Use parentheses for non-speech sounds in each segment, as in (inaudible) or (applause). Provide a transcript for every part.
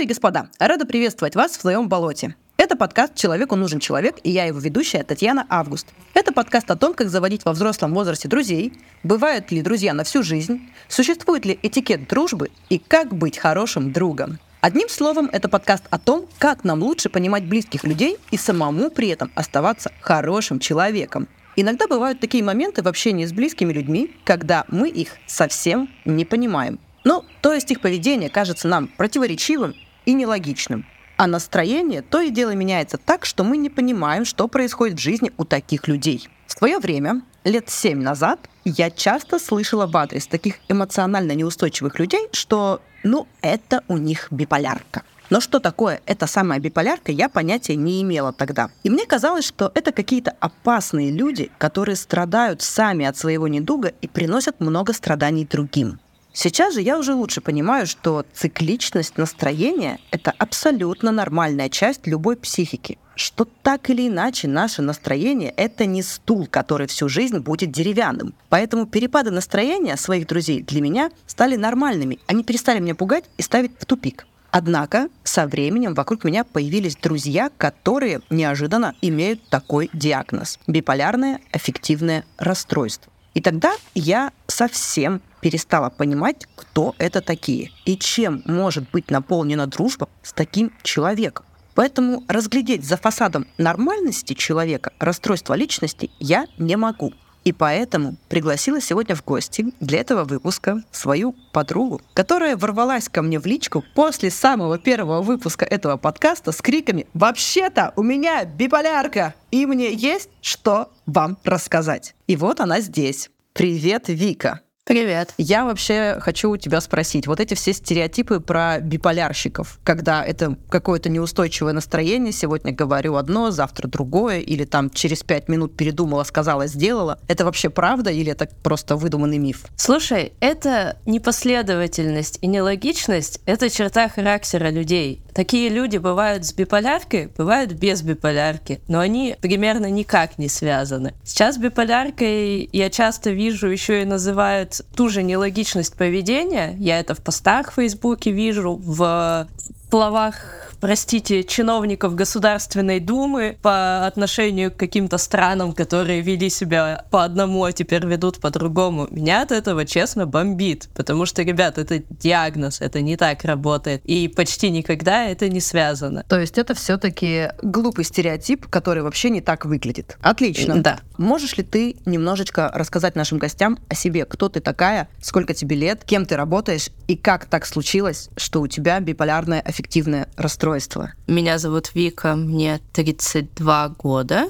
Дамы и господа, рада приветствовать вас в своем болоте. Это подкаст «Человеку нужен человек» и я его ведущая Татьяна Август. Это подкаст о том, как заводить во взрослом возрасте друзей, бывают ли друзья на всю жизнь, существует ли этикет дружбы и как быть хорошим другом. Одним словом, это подкаст о том, как нам лучше понимать близких людей и самому при этом оставаться хорошим человеком. Иногда бывают такие моменты в общении с близкими людьми, когда мы их совсем не понимаем. Ну, то есть их поведение кажется нам противоречивым и нелогичным. А настроение то и дело меняется так, что мы не понимаем, что происходит в жизни у таких людей. В свое время, лет семь назад, я часто слышала в адрес таких эмоционально неустойчивых людей, что, ну, это у них биполярка. Но что такое эта самая биполярка, я понятия не имела тогда. И мне казалось, что это какие-то опасные люди, которые страдают сами от своего недуга и приносят много страданий другим. Сейчас же я уже лучше понимаю, что цикличность настроения — это абсолютно нормальная часть любой психики, что так или иначе наше настроение — это не стул, который всю жизнь будет деревянным. Поэтому перепады настроения своих друзей для меня стали нормальными. Они перестали меня пугать и ставить в тупик. Однако со временем вокруг меня появились друзья, которые неожиданно имеют такой диагноз – биполярное аффективное расстройство. И тогда я совсем перестала понимать, кто это такие и чем может быть наполнена дружба с таким человеком. Поэтому разглядеть за фасадом нормальности человека расстройство личности я не могу. И поэтому пригласила сегодня в гости для этого выпуска свою подругу, которая ворвалась ко мне в личку после самого первого выпуска этого подкаста с криками «Вообще-то у меня биполярка, и мне есть что вам рассказать». И вот она здесь. Привет, Вика. Привет. Я вообще хочу у тебя спросить, вот эти все стереотипы про биполярщиков, когда это какое-то неустойчивое настроение, сегодня говорю одно, завтра другое, или там через пять минут передумала, сказала, сделала, это вообще правда или это просто выдуманный миф? Слушай, это непоследовательность и нелогичность — это черта характера людей. Такие люди бывают с биполяркой, бывают без биполярки, но они примерно никак не связаны. Сейчас биполяркой я часто вижу еще и называют ту же нелогичность поведения, я это в постах в Фейсбуке вижу, в словах простите, чиновников Государственной Думы по отношению к каким-то странам, которые вели себя по одному, а теперь ведут по-другому. Меня от этого, честно, бомбит, потому что, ребят, это диагноз, это не так работает, и почти никогда это не связано. То есть это все-таки глупый стереотип, который вообще не так выглядит. Отлично. Да. Можешь ли ты немножечко рассказать нашим гостям о себе? Кто ты такая, сколько тебе лет, кем ты работаешь и как так случилось, что у тебя биполярное аффективное расстройство? Расстройства? Меня зовут Вика, мне 32 года.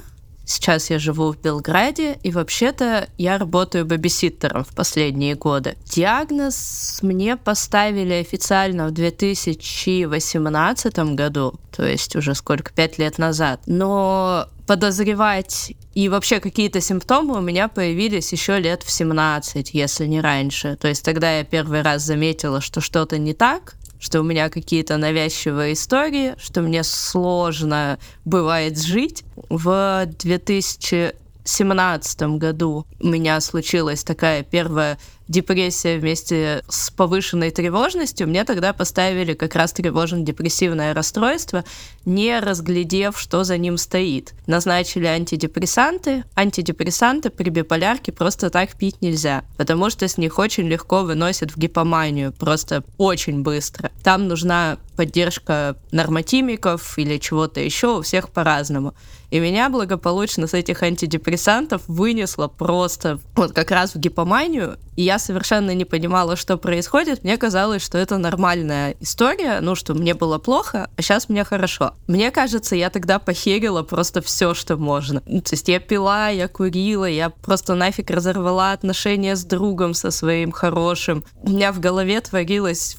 Сейчас я живу в Белграде, и вообще-то я работаю бэбиситтером в последние годы. Диагноз мне поставили официально в 2018 году, то есть уже сколько, пять лет назад. Но подозревать и вообще какие-то симптомы у меня появились еще лет в 17, если не раньше. То есть тогда я первый раз заметила, что что-то не так, что у меня какие-то навязчивые истории, что мне сложно бывает жить. В 2017 году у меня случилась такая первая депрессия вместе с повышенной тревожностью, мне тогда поставили как раз тревожно-депрессивное расстройство, не разглядев, что за ним стоит. Назначили антидепрессанты. Антидепрессанты при биполярке просто так пить нельзя, потому что с них очень легко выносят в гипоманию, просто очень быстро. Там нужна поддержка нормотимиков или чего-то еще, у всех по-разному. И меня благополучно с этих антидепрессантов вынесло просто вот как раз в гипоманию, и я совершенно не понимала, что происходит. Мне казалось, что это нормальная история, ну, что мне было плохо, а сейчас мне хорошо. Мне кажется, я тогда похерила просто все, что можно. Ну, то есть я пила, я курила, я просто нафиг разорвала отношения с другом со своим хорошим. У меня в голове творилось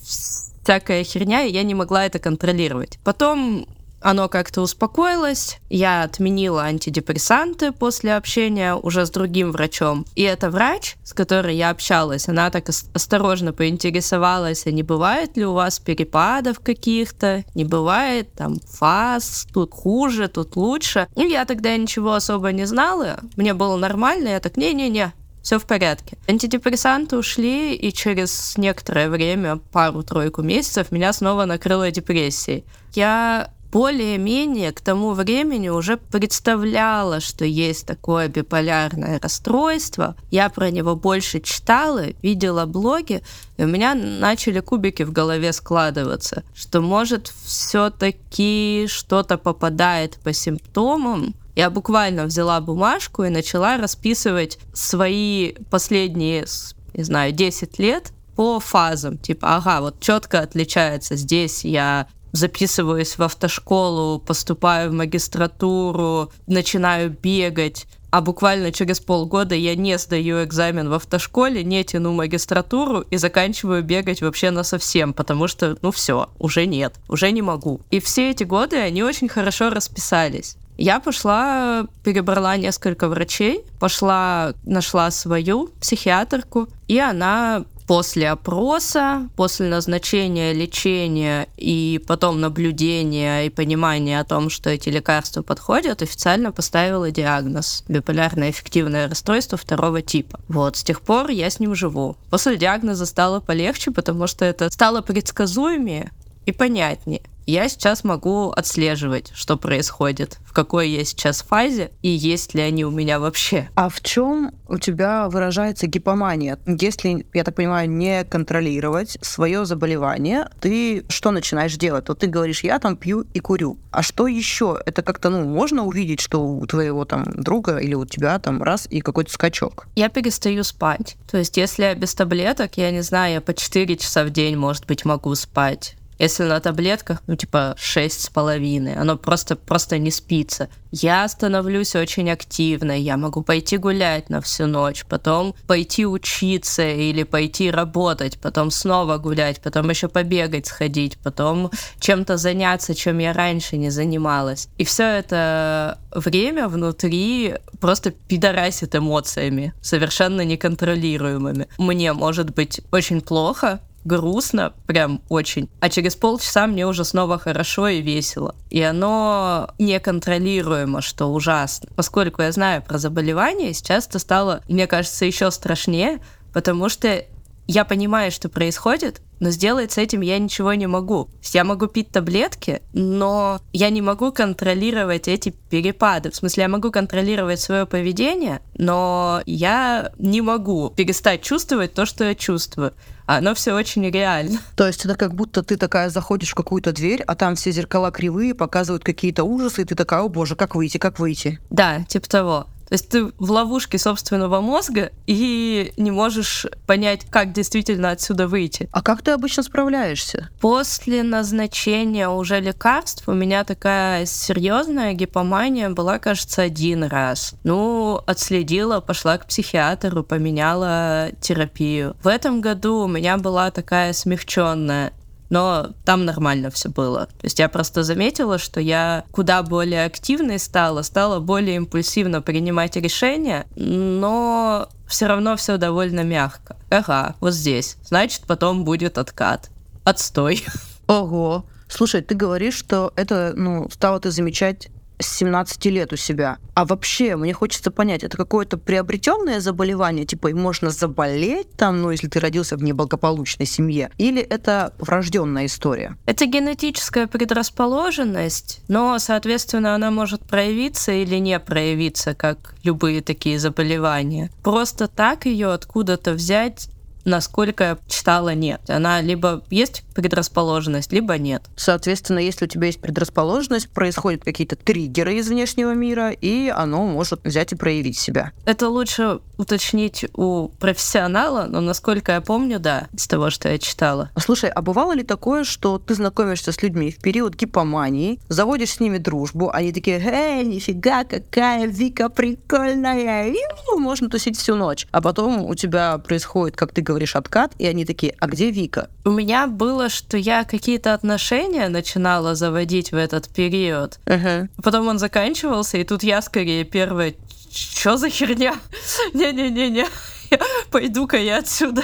всякая херня, и я не могла это контролировать. Потом оно как-то успокоилось, я отменила антидепрессанты после общения уже с другим врачом. И эта врач, с которой я общалась, она так осторожно поинтересовалась, а не бывает ли у вас перепадов каких-то, не бывает там фаз, тут хуже, тут лучше. И я тогда ничего особо не знала, мне было нормально, я так, не-не-не, все в порядке. Антидепрессанты ушли, и через некоторое время, пару-тройку месяцев, меня снова накрыла депрессией. Я более-менее к тому времени уже представляла, что есть такое биполярное расстройство. Я про него больше читала, видела блоги, и у меня начали кубики в голове складываться, что может все-таки что-то попадает по симптомам, я буквально взяла бумажку и начала расписывать свои последние, не знаю, 10 лет по фазам. Типа, ага, вот четко отличается. Здесь я записываюсь в автошколу, поступаю в магистратуру, начинаю бегать, а буквально через полгода я не сдаю экзамен в автошколе, не тяну магистратуру и заканчиваю бегать вообще на совсем, потому что, ну все, уже нет, уже не могу. И все эти годы они очень хорошо расписались. Я пошла, перебрала несколько врачей, пошла, нашла свою психиатрку, и она после опроса, после назначения лечения и потом наблюдения и понимания о том, что эти лекарства подходят, официально поставила диагноз биполярное эффективное расстройство второго типа. Вот, с тех пор я с ним живу. После диагноза стало полегче, потому что это стало предсказуемее и понятнее я сейчас могу отслеживать, что происходит, в какой я сейчас фазе и есть ли они у меня вообще. А в чем у тебя выражается гипомания? Если, я так понимаю, не контролировать свое заболевание, ты что начинаешь делать? Вот ты говоришь, я там пью и курю. А что еще? Это как-то, ну, можно увидеть, что у твоего там друга или у тебя там раз и какой-то скачок? Я перестаю спать. То есть, если я без таблеток, я не знаю, я по 4 часа в день, может быть, могу спать. Если на таблетках, ну, типа, шесть с половиной, оно просто, просто не спится. Я становлюсь очень активной, я могу пойти гулять на всю ночь, потом пойти учиться или пойти работать, потом снова гулять, потом еще побегать сходить, потом чем-то заняться, чем я раньше не занималась. И все это время внутри просто пидорасит эмоциями, совершенно неконтролируемыми. Мне может быть очень плохо, грустно, прям очень. А через полчаса мне уже снова хорошо и весело. И оно неконтролируемо, что ужасно. Поскольку я знаю про заболевание, сейчас это стало, мне кажется, еще страшнее, потому что я понимаю, что происходит, но сделать с этим я ничего не могу. Я могу пить таблетки, но я не могу контролировать эти перепады. В смысле, я могу контролировать свое поведение, но я не могу перестать чувствовать то, что я чувствую. А оно все очень реально. То есть это как будто ты такая заходишь в какую-то дверь, а там все зеркала кривые, показывают какие-то ужасы, и ты такая, о боже, как выйти, как выйти. Да, типа того. То есть ты в ловушке собственного мозга и не можешь понять, как действительно отсюда выйти. А как ты обычно справляешься? После назначения уже лекарств у меня такая серьезная гипомания была, кажется, один раз. Ну, отследила, пошла к психиатру, поменяла терапию. В этом году у меня была такая смягченная но там нормально все было. То есть я просто заметила, что я куда более активной стала, стала более импульсивно принимать решения, но все равно все довольно мягко. Ага, вот здесь. Значит, потом будет откат. Отстой. Ого. Слушай, ты говоришь, что это, ну, стало ты замечать с 17 лет у себя. А вообще, мне хочется понять, это какое-то приобретенное заболевание, типа можно заболеть там, ну, если ты родился в неблагополучной семье, или это врожденная история? Это генетическая предрасположенность, но, соответственно, она может проявиться или не проявиться, как любые такие заболевания. Просто так ее откуда-то взять насколько я читала, нет. Она либо есть предрасположенность, либо нет. Соответственно, если у тебя есть предрасположенность, происходят какие-то триггеры из внешнего мира, и оно может взять и проявить себя. Это лучше уточнить у профессионала, но насколько я помню, да, из того, что я читала. Слушай, а бывало ли такое, что ты знакомишься с людьми в период гипомании, заводишь с ними дружбу, они такие, эй, нифига, какая Вика прикольная, и можно тусить всю ночь. А потом у тебя происходит, как ты говоришь, откат, и они такие, а где Вика? У меня было, что я какие-то отношения начинала заводить в этот период. Uh-huh. Потом он заканчивался, и тут я скорее первая, что за херня? (laughs) Не-не-не-не. (laughs) Пойду-ка я отсюда.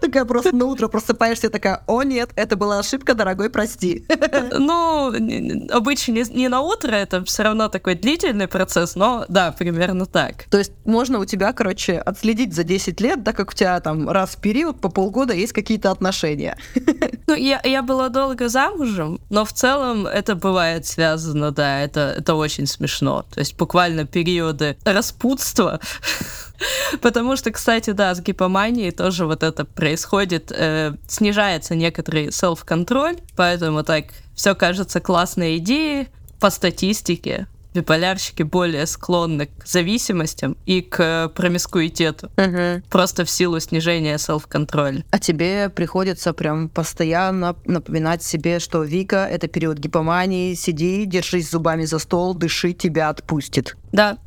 Такая просто на утро просыпаешься, такая, о нет, это была ошибка, дорогой, прости. (laughs) Ну, обычно не на утро, это все равно такой длительный процесс, но да, примерно так. То есть можно у тебя, короче, отследить за 10 лет, так как у тебя там раз в период по полгода есть какие-то отношения. (laughs) Ну, я, я была долго замужем, но в целом это бывает связано, да, это, это очень смешно. То есть буквально периоды распутства (laughs) Потому что, кстати, да, с гипоманией тоже вот это происходит, э, снижается некоторый self-контроль, поэтому так все кажется классной идеей по статистике. Биполярщики более склонны к зависимостям и к промискуитету. Угу. Просто в силу снижения self-контроля. А тебе приходится прям постоянно напоминать себе, что Вика — это период гипомании, сиди, держись зубами за стол, дыши, тебя отпустит. Да,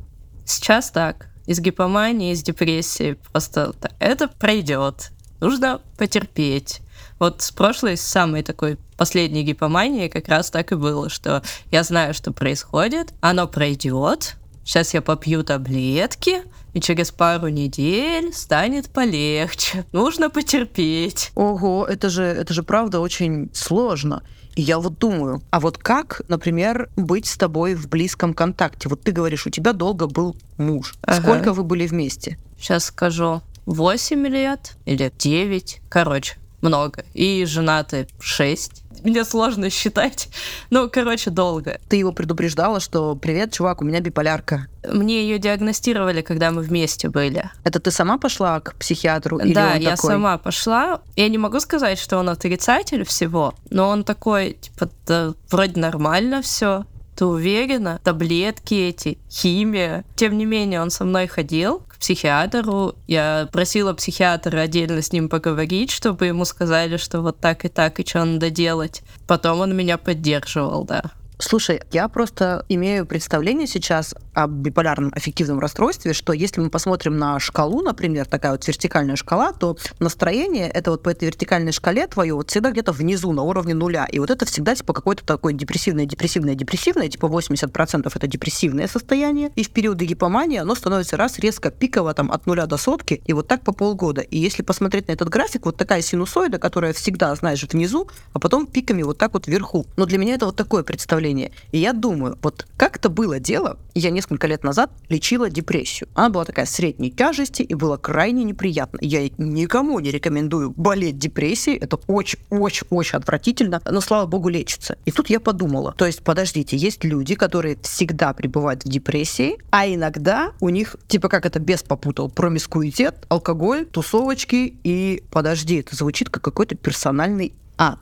сейчас так из гипомании, из депрессии. Просто это пройдет. Нужно потерпеть. Вот с прошлой, с самой такой последней гипомании как раз так и было, что я знаю, что происходит, оно пройдет, сейчас я попью таблетки, и через пару недель станет полегче. Нужно потерпеть. Ого, это же, это же правда очень сложно. И я вот думаю, а вот как, например, быть с тобой в близком контакте? Вот ты говоришь, у тебя долго был муж. Ага. Сколько вы были вместе? Сейчас скажу. 8 лет или 9. Короче, много. И женаты 6 мне сложно считать. (laughs) Ну, короче, долго. Ты его предупреждала, что «Привет, чувак, у меня биполярка». Мне ее диагностировали, когда мы вместе были. Это ты сама пошла к психиатру? Или да, я такой? сама пошла. Я не могу сказать, что он отрицатель всего, но он такой, типа, да, вроде нормально все ты уверена? Таблетки эти, химия. Тем не менее, он со мной ходил к психиатру. Я просила психиатра отдельно с ним поговорить, чтобы ему сказали, что вот так и так, и что надо делать. Потом он меня поддерживал, да. Слушай, я просто имею представление сейчас о биполярном аффективном расстройстве, что если мы посмотрим на шкалу, например, такая вот вертикальная шкала, то настроение это вот по этой вертикальной шкале твое вот всегда где-то внизу, на уровне нуля. И вот это всегда типа какое-то такое депрессивное, депрессивное, депрессивное, типа 80% это депрессивное состояние. И в периоды гипомании оно становится раз резко пиково там от нуля до сотки, и вот так по полгода. И если посмотреть на этот график, вот такая синусоида, которая всегда, знаешь, внизу, а потом пиками вот так вот вверху. Но для меня это вот такое представление. И я думаю, вот как это было дело, я не несколько лет назад лечила депрессию. Она была такая средней тяжести и было крайне неприятно. Я никому не рекомендую болеть депрессией. Это очень-очень-очень отвратительно, но, слава богу, лечится. И тут я подумала, то есть, подождите, есть люди, которые всегда пребывают в депрессии, а иногда у них, типа как это без попутал, промискуитет, алкоголь, тусовочки и, подожди, это звучит как какой-то персональный ад.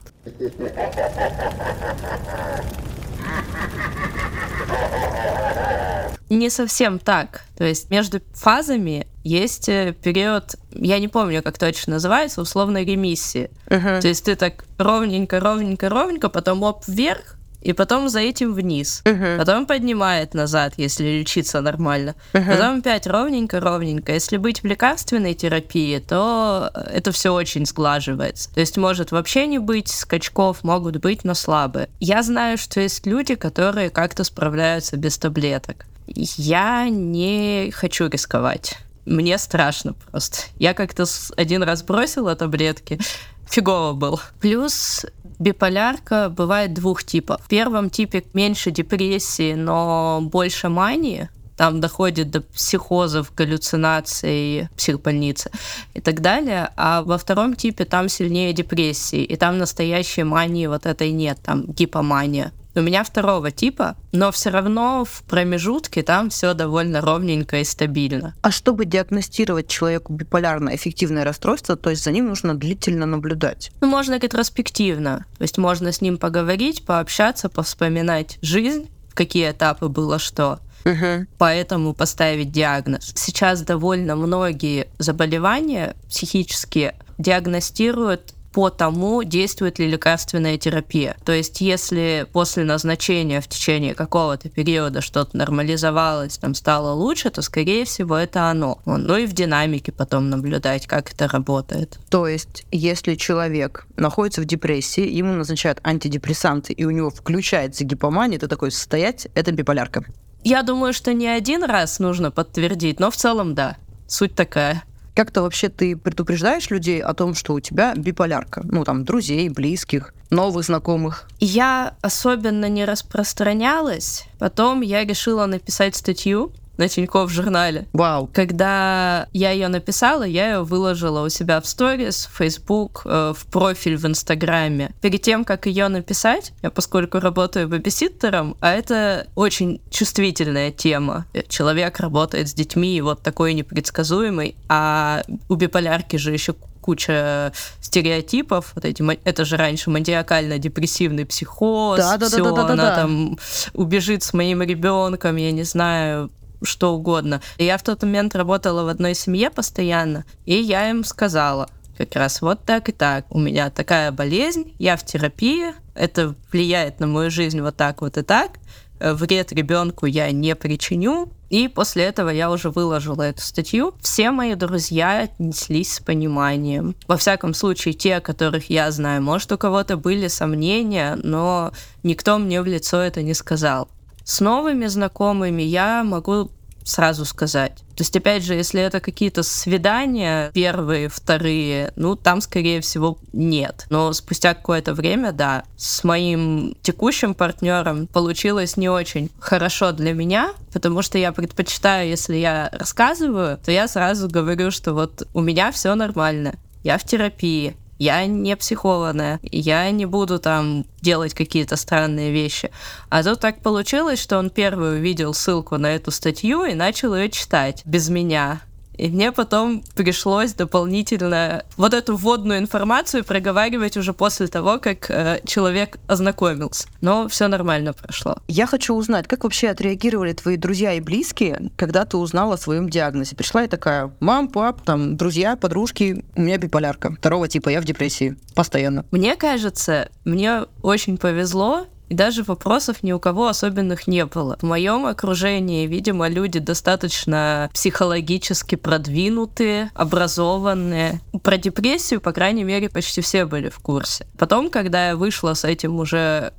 Не совсем так. То есть между фазами есть э, период, я не помню, как точно называется, условной ремиссии. Uh-huh. То есть ты так ровненько, ровненько, ровненько, потом оп вверх, и потом за этим вниз. Uh-huh. Потом поднимает назад, если лечиться нормально. Uh-huh. Потом опять ровненько-ровненько. Если быть в лекарственной терапии, то это все очень сглаживается. То есть может вообще не быть скачков, могут быть, но слабые. Я знаю, что есть люди, которые как-то справляются без таблеток. Я не хочу рисковать. Мне страшно просто. Я как-то один раз бросила таблетки, фигово был. Плюс биполярка бывает двух типов. В первом типе меньше депрессии, но больше мании. Там доходит до психозов, галлюцинаций, психбольницы и так далее. А во втором типе там сильнее депрессии, и там настоящей мании вот этой нет, там гипомания. У меня второго типа, но все равно в промежутке там все довольно ровненько и стабильно. А чтобы диагностировать человеку биполярное эффективное расстройство, то есть за ним нужно длительно наблюдать? Ну, можно ретроспективно. То есть можно с ним поговорить, пообщаться, повспоминать жизнь, в какие этапы было что. Угу. Поэтому поставить диагноз. Сейчас довольно многие заболевания психические диагностируют по тому, действует ли лекарственная терапия. То есть, если после назначения в течение какого-то периода что-то нормализовалось, там стало лучше, то, скорее всего, это оно. Ну и в динамике потом наблюдать, как это работает. То есть, если человек находится в депрессии, ему назначают антидепрессанты, и у него включается гипомания, то такой состоять, это биполярка. Я думаю, что не один раз нужно подтвердить, но в целом да. Суть такая. Как-то вообще ты предупреждаешь людей о том, что у тебя биполярка? Ну, там, друзей, близких, новых знакомых. Я особенно не распространялась. Потом я решила написать статью на Тинькофф журнале. Вау. Когда я ее написала, я ее выложила у себя в сторис, в Facebook, э, в профиль в Инстаграме. Перед тем, как ее написать, я поскольку работаю бэбиситтером, а это очень чувствительная тема. Человек работает с детьми, и вот такой непредсказуемый, а у биполярки же еще куча стереотипов. Вот эти, это же раньше маниакально-депрессивный психоз. Да, да, все, да, да, да, она да. там убежит с моим ребенком, я не знаю, что угодно. И я в тот момент работала в одной семье постоянно, и я им сказала, как раз вот так и так. У меня такая болезнь, я в терапии, это влияет на мою жизнь вот так вот и так. Э, вред ребенку я не причиню. И после этого я уже выложила эту статью. Все мои друзья отнеслись с пониманием. Во всяком случае, те, которых я знаю. Может, у кого-то были сомнения, но никто мне в лицо это не сказал. С новыми знакомыми я могу сразу сказать. То есть, опять же, если это какие-то свидания, первые, вторые, ну, там, скорее всего, нет. Но спустя какое-то время, да, с моим текущим партнером получилось не очень хорошо для меня, потому что я предпочитаю, если я рассказываю, то я сразу говорю, что вот у меня все нормально, я в терапии, я не психованная, я не буду там делать какие-то странные вещи. А тут так получилось, что он первый увидел ссылку на эту статью и начал ее читать без меня. И мне потом пришлось дополнительно вот эту вводную информацию проговаривать уже после того, как э, человек ознакомился. Но все нормально прошло. Я хочу узнать, как вообще отреагировали твои друзья и близкие, когда ты узнала о своем диагнозе. Пришла и такая, мам, пап, там, друзья, подружки, у меня биполярка. Второго типа, я в депрессии. Постоянно. Мне кажется, мне очень повезло, и даже вопросов ни у кого особенных не было. В моем окружении, видимо, люди достаточно психологически продвинутые, образованные. Про депрессию, по крайней мере, почти все были в курсе. Потом, когда я вышла с этим уже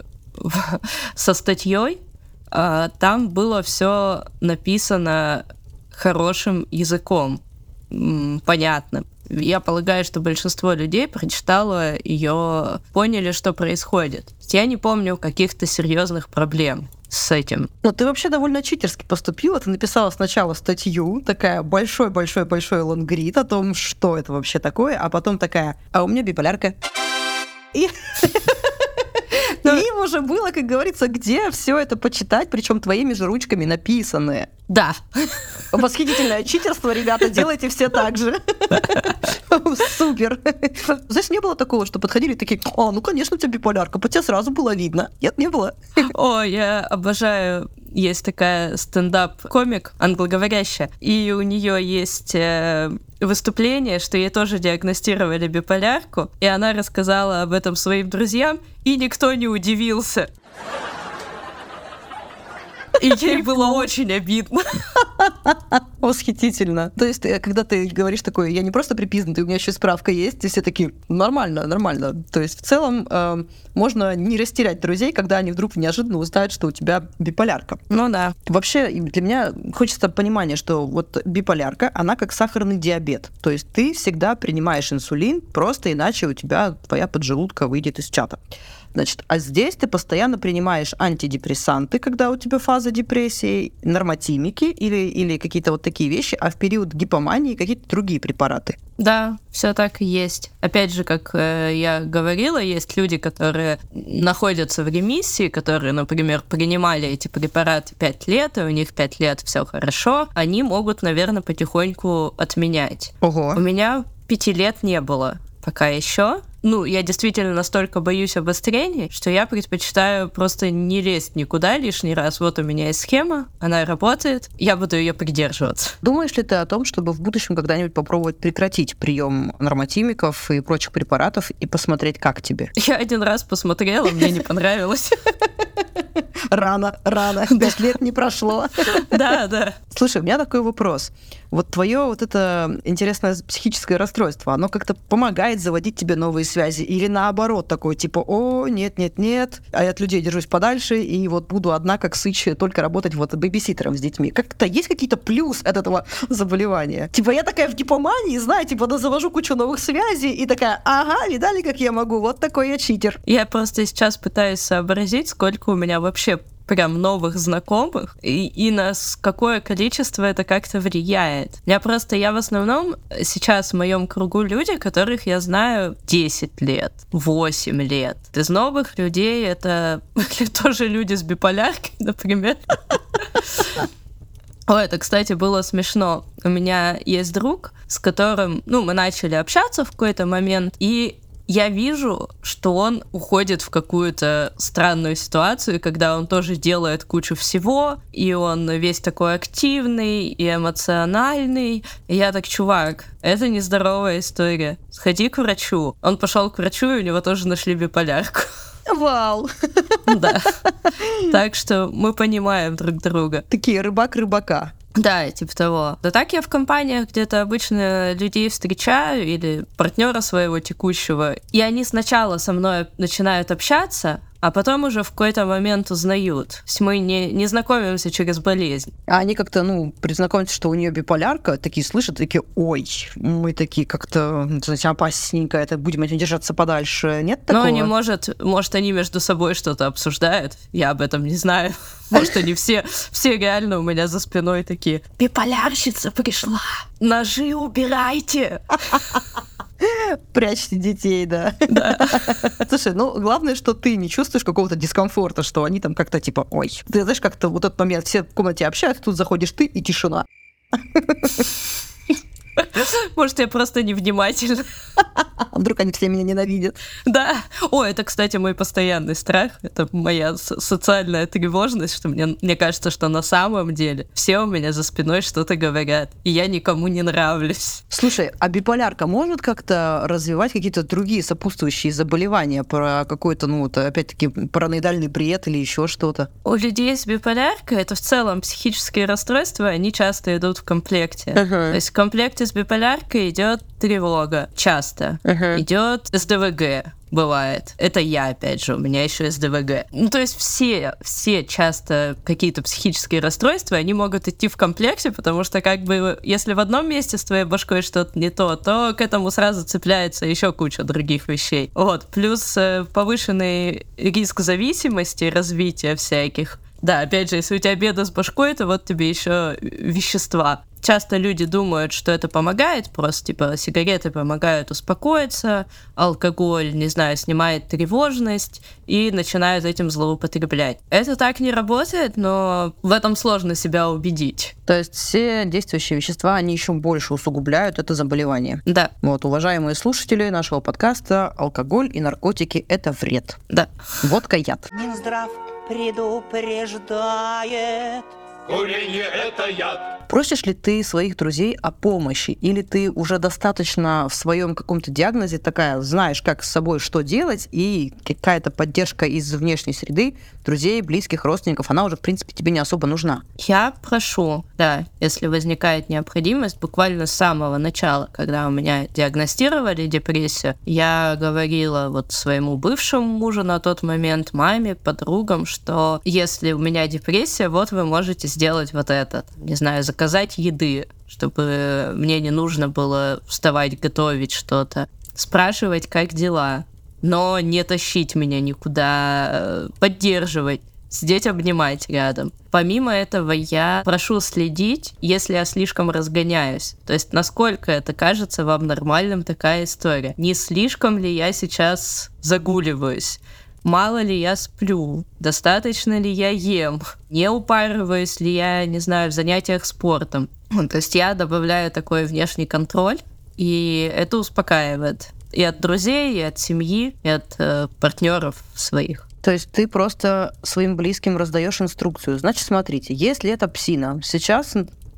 со статьей, а, там было все написано хорошим языком, понятным. Я полагаю, что большинство людей прочитало ее, поняли, что происходит. Я не помню каких-то серьезных проблем с этим. Но ты вообще довольно читерски поступила. Ты написала сначала статью, такая большой-большой-большой лонгрид о том, что это вообще такое, а потом такая, а у меня биполярка. И но... им уже было, как говорится, где все это почитать, причем твоими же ручками написанное. Да. Восхитительное читерство, ребята, делайте все так же. (laughs) Супер. Знаешь, не было такого, что подходили такие, а, ну, конечно, у тебя биполярка, по тебе сразу было видно. Нет, не было. (laughs) О, я обожаю есть такая стендап-комик англоговорящая, и у нее есть э, выступление, что ей тоже диагностировали биполярку, и она рассказала об этом своим друзьям, и никто не удивился. И ей было очень обидно. Восхитительно. То есть, э, когда ты говоришь такое, я не просто припизнутый, у меня еще справка есть, и все такие, нормально, нормально. То есть, в целом, э, можно не растерять друзей, когда они вдруг неожиданно узнают, что у тебя биполярка. Ну да. Вообще, для меня хочется понимания, что вот биполярка, она как сахарный диабет. То есть, ты всегда принимаешь инсулин, просто иначе у тебя твоя поджелудка выйдет из чата. Значит, а здесь ты постоянно принимаешь антидепрессанты, когда у тебя фаза депрессии, нормотимики или, или какие-то вот такие вещи, а в период гипомании какие-то другие препараты. Да, все так и есть. Опять же, как э, я говорила, есть люди, которые находятся в ремиссии, которые, например, принимали эти препараты 5 лет, и у них 5 лет все хорошо, они могут, наверное, потихоньку отменять. Ого. У меня пяти лет не было пока еще. Ну, я действительно настолько боюсь обострений, что я предпочитаю просто не лезть никуда лишний раз. Вот у меня есть схема, она работает, я буду ее придерживаться. Думаешь ли ты о том, чтобы в будущем когда-нибудь попробовать прекратить прием нормотимиков и прочих препаратов и посмотреть, как тебе? (laughs) Я один раз посмотрела, мне не понравилось. (laughs) Рано, рано, (laughs) пять лет не прошло. Да, да. Слушай, у меня такой вопрос. Вот твое вот это интересное психическое расстройство, оно как-то помогает заводить тебе новые связи? Или наоборот, такое типа, о, нет, нет, нет, а я от людей держусь подальше, и вот буду одна, как сыч, только работать вот бэбиситером с детьми. Как-то есть какие-то плюс от этого (laughs) заболевания? Типа я такая в гипомании, знаю, типа, да завожу кучу новых связей, и такая, ага, видали, как я могу? Вот такой я читер. Я просто сейчас пытаюсь сообразить, сколько у меня вообще прям новых знакомых и, и на какое количество это как-то влияет. Я просто, я в основном сейчас в моем кругу люди, которых я знаю 10 лет, 8 лет. Из новых людей это (laughs) тоже люди с биполяркой, например. (laughs) О, это, кстати, было смешно. У меня есть друг, с которым, ну, мы начали общаться в какой-то момент, и я вижу, что он уходит в какую-то странную ситуацию, когда он тоже делает кучу всего, и он весь такой активный и эмоциональный. И я так, чувак, это нездоровая история. Сходи к врачу. Он пошел к врачу, и у него тоже нашли биполярку. Вау! Да. Так что мы понимаем друг друга. Такие рыбак рыбака. Да, типа того. Да так я в компаниях где-то обычно людей встречаю или партнера своего текущего, и они сначала со мной начинают общаться, а потом уже в какой-то момент узнают. То есть мы не, не знакомимся через болезнь. А они как-то, ну, при знакомстве, что у нее биполярка, такие слышат, такие, ой, мы такие как-то, знаете, опасненько, это будем этим держаться подальше. Нет такого? Ну, они, может, может, они между собой что-то обсуждают, я об этом не знаю. Может, они все, все реально у меня за спиной такие, биполярщица пришла, ножи убирайте. Прячьте детей, да. Да. Слушай, ну главное, что ты не чувствуешь какого-то дискомфорта, что они там как-то типа, ой, ты знаешь, как-то вот этот момент, все в комнате общаются, тут заходишь ты и тишина. Может, я просто невнимательна. А вдруг они все меня ненавидят? Да. О, это, кстати, мой постоянный страх. Это моя социальная тревожность, что мне, мне кажется, что на самом деле все у меня за спиной что-то говорят, и я никому не нравлюсь. Слушай, а биполярка может как-то развивать какие-то другие сопутствующие заболевания про какой-то, ну, вот, опять-таки, параноидальный бред или еще что-то? У людей с биполяркой это в целом психические расстройства, они часто идут в комплекте. Uh-huh. То есть в комплекте с биполяркой идет тревога часто. Uh-huh. Идет СДВГ бывает. Это я, опять же, у меня еще СДВГ. Ну, то есть все, все часто какие-то психические расстройства, они могут идти в комплекте, потому что как бы, если в одном месте с твоей башкой что-то не то, то к этому сразу цепляется еще куча других вещей. Вот, плюс э, повышенный риск зависимости, развития всяких. Да, опять же, если у тебя беда с башкой, то вот тебе еще вещества часто люди думают, что это помогает, просто типа сигареты помогают успокоиться, алкоголь, не знаю, снимает тревожность и начинают этим злоупотреблять. Это так не работает, но в этом сложно себя убедить. То есть все действующие вещества, они еще больше усугубляют это заболевание. Да. Вот, уважаемые слушатели нашего подкаста, алкоголь и наркотики – это вред. Да. Водка – яд. Минздрав предупреждает. Курение – это яд. Просишь ли ты своих друзей о помощи? Или ты уже достаточно в своем каком-то диагнозе такая, знаешь, как с собой что делать, и какая-то поддержка из внешней среды, друзей, близких, родственников, она уже, в принципе, тебе не особо нужна? Я прошу, да, если возникает необходимость, буквально с самого начала, когда у меня диагностировали депрессию, я говорила вот своему бывшему мужу на тот момент, маме, подругам, что если у меня депрессия, вот вы можете сделать вот это. Не знаю, заказать еды, чтобы мне не нужно было вставать, готовить что-то. Спрашивать, как дела, но не тащить меня никуда, э, поддерживать сидеть обнимать рядом. Помимо этого, я прошу следить, если я слишком разгоняюсь. То есть, насколько это кажется вам нормальным такая история. Не слишком ли я сейчас загуливаюсь? Мало ли я сплю, достаточно ли я ем, не упарываюсь ли я, не знаю, в занятиях спортом. То есть я добавляю такой внешний контроль, и это успокаивает и от друзей, и от семьи, и от э, партнеров своих. То есть ты просто своим близким раздаешь инструкцию. Значит, смотрите, если это псина, сейчас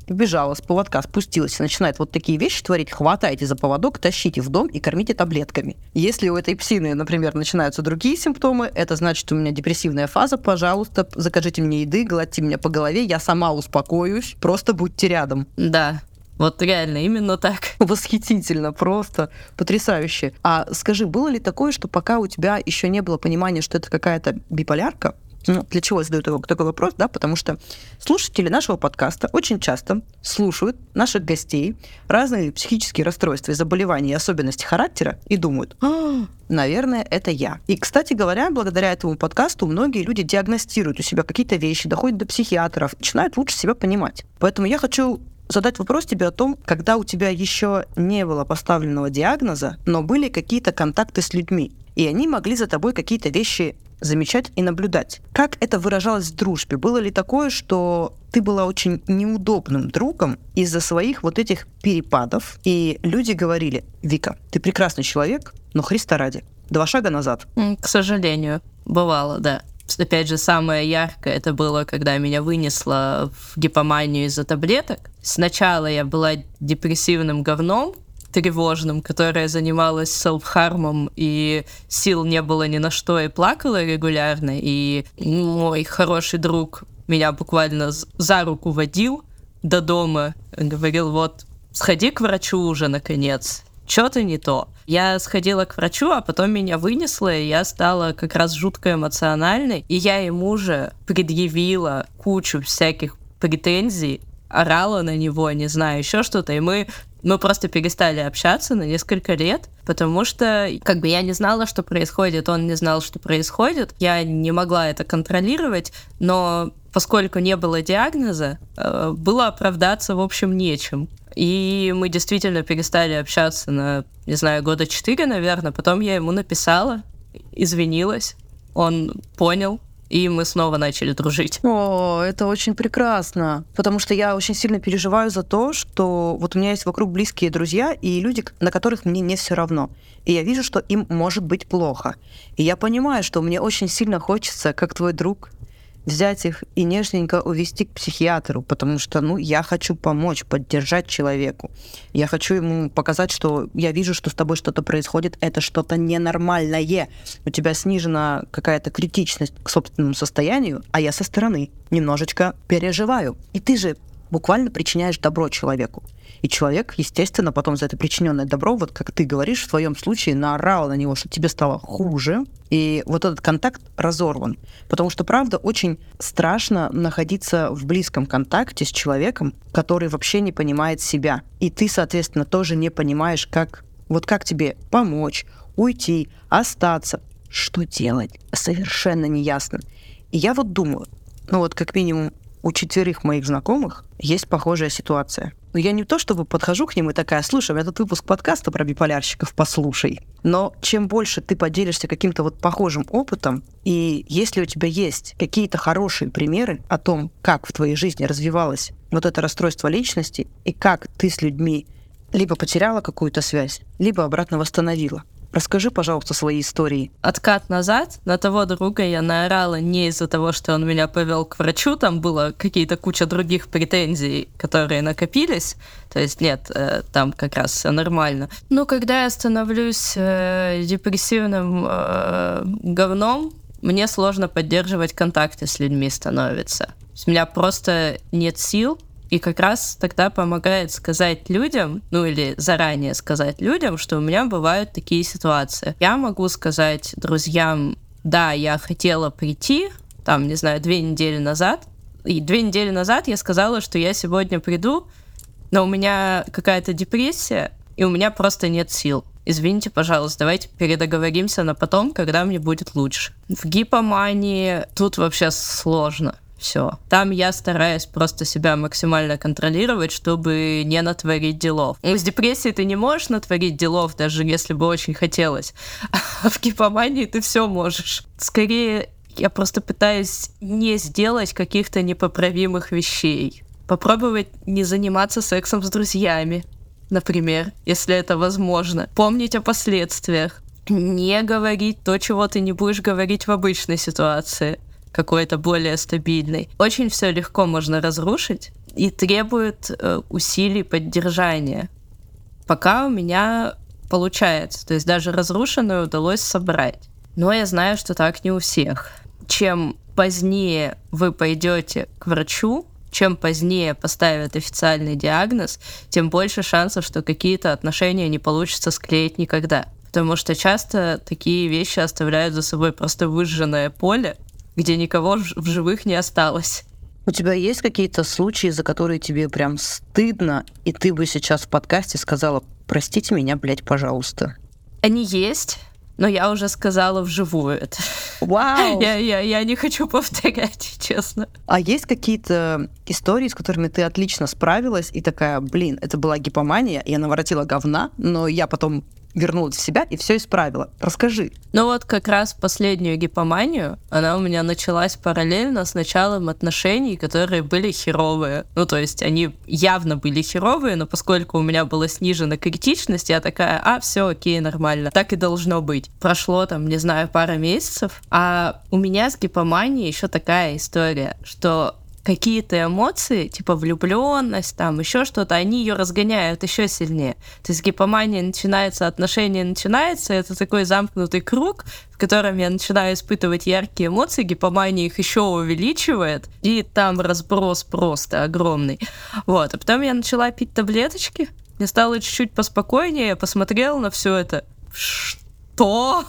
побежала, с поводка спустилась и начинает вот такие вещи творить, хватайте за поводок, тащите в дом и кормите таблетками. Если у этой псины, например, начинаются другие симптомы, это значит, у меня депрессивная фаза, пожалуйста, закажите мне еды, гладьте меня по голове, я сама успокоюсь, просто будьте рядом. Да, вот реально, именно так. Восхитительно, просто потрясающе. А скажи, было ли такое, что пока у тебя еще не было понимания, что это какая-то биполярка, ну, для чего я задаю такой, вопрос, да, потому что слушатели нашего подкаста очень часто слушают наших гостей разные психические расстройства и заболевания и особенности характера и думают, а, наверное, это я. И, кстати говоря, благодаря этому подкасту многие люди диагностируют у себя какие-то вещи, доходят до психиатров, начинают лучше себя понимать. Поэтому я хочу задать вопрос тебе о том, когда у тебя еще не было поставленного диагноза, но были какие-то контакты с людьми, и они могли за тобой какие-то вещи замечать и наблюдать. Как это выражалось в дружбе? Было ли такое, что ты была очень неудобным другом из-за своих вот этих перепадов, и люди говорили, Вика, ты прекрасный человек, но Христа ради, два шага назад. К сожалению, бывало, да опять же, самое яркое это было, когда меня вынесло в гипоманию из-за таблеток. Сначала я была депрессивным говном, тревожным, которая занималась селф-хармом, и сил не было ни на что, и плакала регулярно, и мой хороший друг меня буквально за руку водил до дома, говорил, вот, сходи к врачу уже, наконец, что-то не то. Я сходила к врачу, а потом меня вынесло, и я стала как раз жутко эмоциональной, и я ему же предъявила кучу всяких претензий, орала на него, не знаю, еще что-то, и мы мы просто перестали общаться на несколько лет, потому что как бы я не знала, что происходит, он не знал, что происходит, я не могла это контролировать, но поскольку не было диагноза, э, было оправдаться, в общем, нечем. И мы действительно перестали общаться на, не знаю, года четыре, наверное. Потом я ему написала, извинилась. Он понял, и мы снова начали дружить. О, это очень прекрасно, потому что я очень сильно переживаю за то, что вот у меня есть вокруг близкие друзья и люди, на которых мне не все равно. И я вижу, что им может быть плохо. И я понимаю, что мне очень сильно хочется, как твой друг, взять их и нежненько увести к психиатру, потому что, ну, я хочу помочь, поддержать человеку. Я хочу ему показать, что я вижу, что с тобой что-то происходит, это что-то ненормальное. У тебя снижена какая-то критичность к собственному состоянию, а я со стороны немножечко переживаю. И ты же буквально причиняешь добро человеку. И человек, естественно, потом за это причиненное добро, вот как ты говоришь, в твоем случае наорал на него, что тебе стало хуже, и вот этот контакт разорван. Потому что, правда, очень страшно находиться в близком контакте с человеком, который вообще не понимает себя. И ты, соответственно, тоже не понимаешь, как вот как тебе помочь, уйти, остаться, что делать, совершенно неясно. И я вот думаю, ну вот как минимум у четверых моих знакомых есть похожая ситуация. Но я не то, чтобы подхожу к ним и такая, слушай, этот выпуск подкаста про биполярщиков послушай. Но чем больше ты поделишься каким-то вот похожим опытом, и если у тебя есть какие-то хорошие примеры о том, как в твоей жизни развивалось вот это расстройство личности, и как ты с людьми либо потеряла какую-то связь, либо обратно восстановила, Расскажи, пожалуйста, свои истории. Откат назад. На того друга я наорала не из-за того, что он меня повел к врачу, там было какие-то куча других претензий, которые накопились. То есть нет, э, там как раз все нормально. Но когда я становлюсь э, депрессивным э, говном, мне сложно поддерживать контакты с людьми становится. У меня просто нет сил и как раз тогда помогает сказать людям, ну или заранее сказать людям, что у меня бывают такие ситуации. Я могу сказать друзьям, да, я хотела прийти, там, не знаю, две недели назад, и две недели назад я сказала, что я сегодня приду, но у меня какая-то депрессия, и у меня просто нет сил. Извините, пожалуйста, давайте передоговоримся на потом, когда мне будет лучше. В гипомании тут вообще сложно все. Там я стараюсь просто себя максимально контролировать, чтобы не натворить делов. С депрессией ты не можешь натворить делов, даже если бы очень хотелось. (laughs) А в гипомании ты все можешь. Скорее, я просто пытаюсь не сделать каких-то непоправимых вещей. Попробовать не заниматься сексом с друзьями, например, если это возможно. Помнить о последствиях. Не говорить то, чего ты не будешь говорить в обычной ситуации какой-то более стабильный. Очень все легко можно разрушить. и требует э, усилий поддержания. Пока у меня получается, то есть даже разрушенную удалось собрать. Но я знаю, что так не у всех. Чем позднее вы пойдете к врачу, чем позднее поставят официальный диагноз, тем больше шансов, что какие-то отношения не получится склеить никогда. Потому что часто такие вещи оставляют за собой просто выжженное поле, где никого в живых не осталось. У тебя есть какие-то случаи, за которые тебе прям стыдно, и ты бы сейчас в подкасте сказала, простите меня, блядь, пожалуйста? Они есть, но я уже сказала вживую это. Вау! (laughs) Я, я, я не хочу повторять, (laughs) честно. А есть какие-то истории, с которыми ты отлично справилась, и такая, блин, это была гипомания, я наворотила говна, но я потом вернулась в себя и все исправила. Расскажи. Ну вот как раз последнюю гипоманию, она у меня началась параллельно с началом отношений, которые были херовые. Ну то есть они явно были херовые, но поскольку у меня была снижена критичность, я такая, а, все окей, нормально. Так и должно быть. Прошло там, не знаю, пара месяцев, а у меня с гипоманией еще такая история, что какие-то эмоции, типа влюбленность, там еще что-то, они ее разгоняют еще сильнее. То есть гипомания начинается, отношения начинается, это такой замкнутый круг, в котором я начинаю испытывать яркие эмоции, гипомания их еще увеличивает, и там разброс просто огромный. Вот, а потом я начала пить таблеточки, мне стало чуть-чуть поспокойнее, я посмотрела на все это. Что?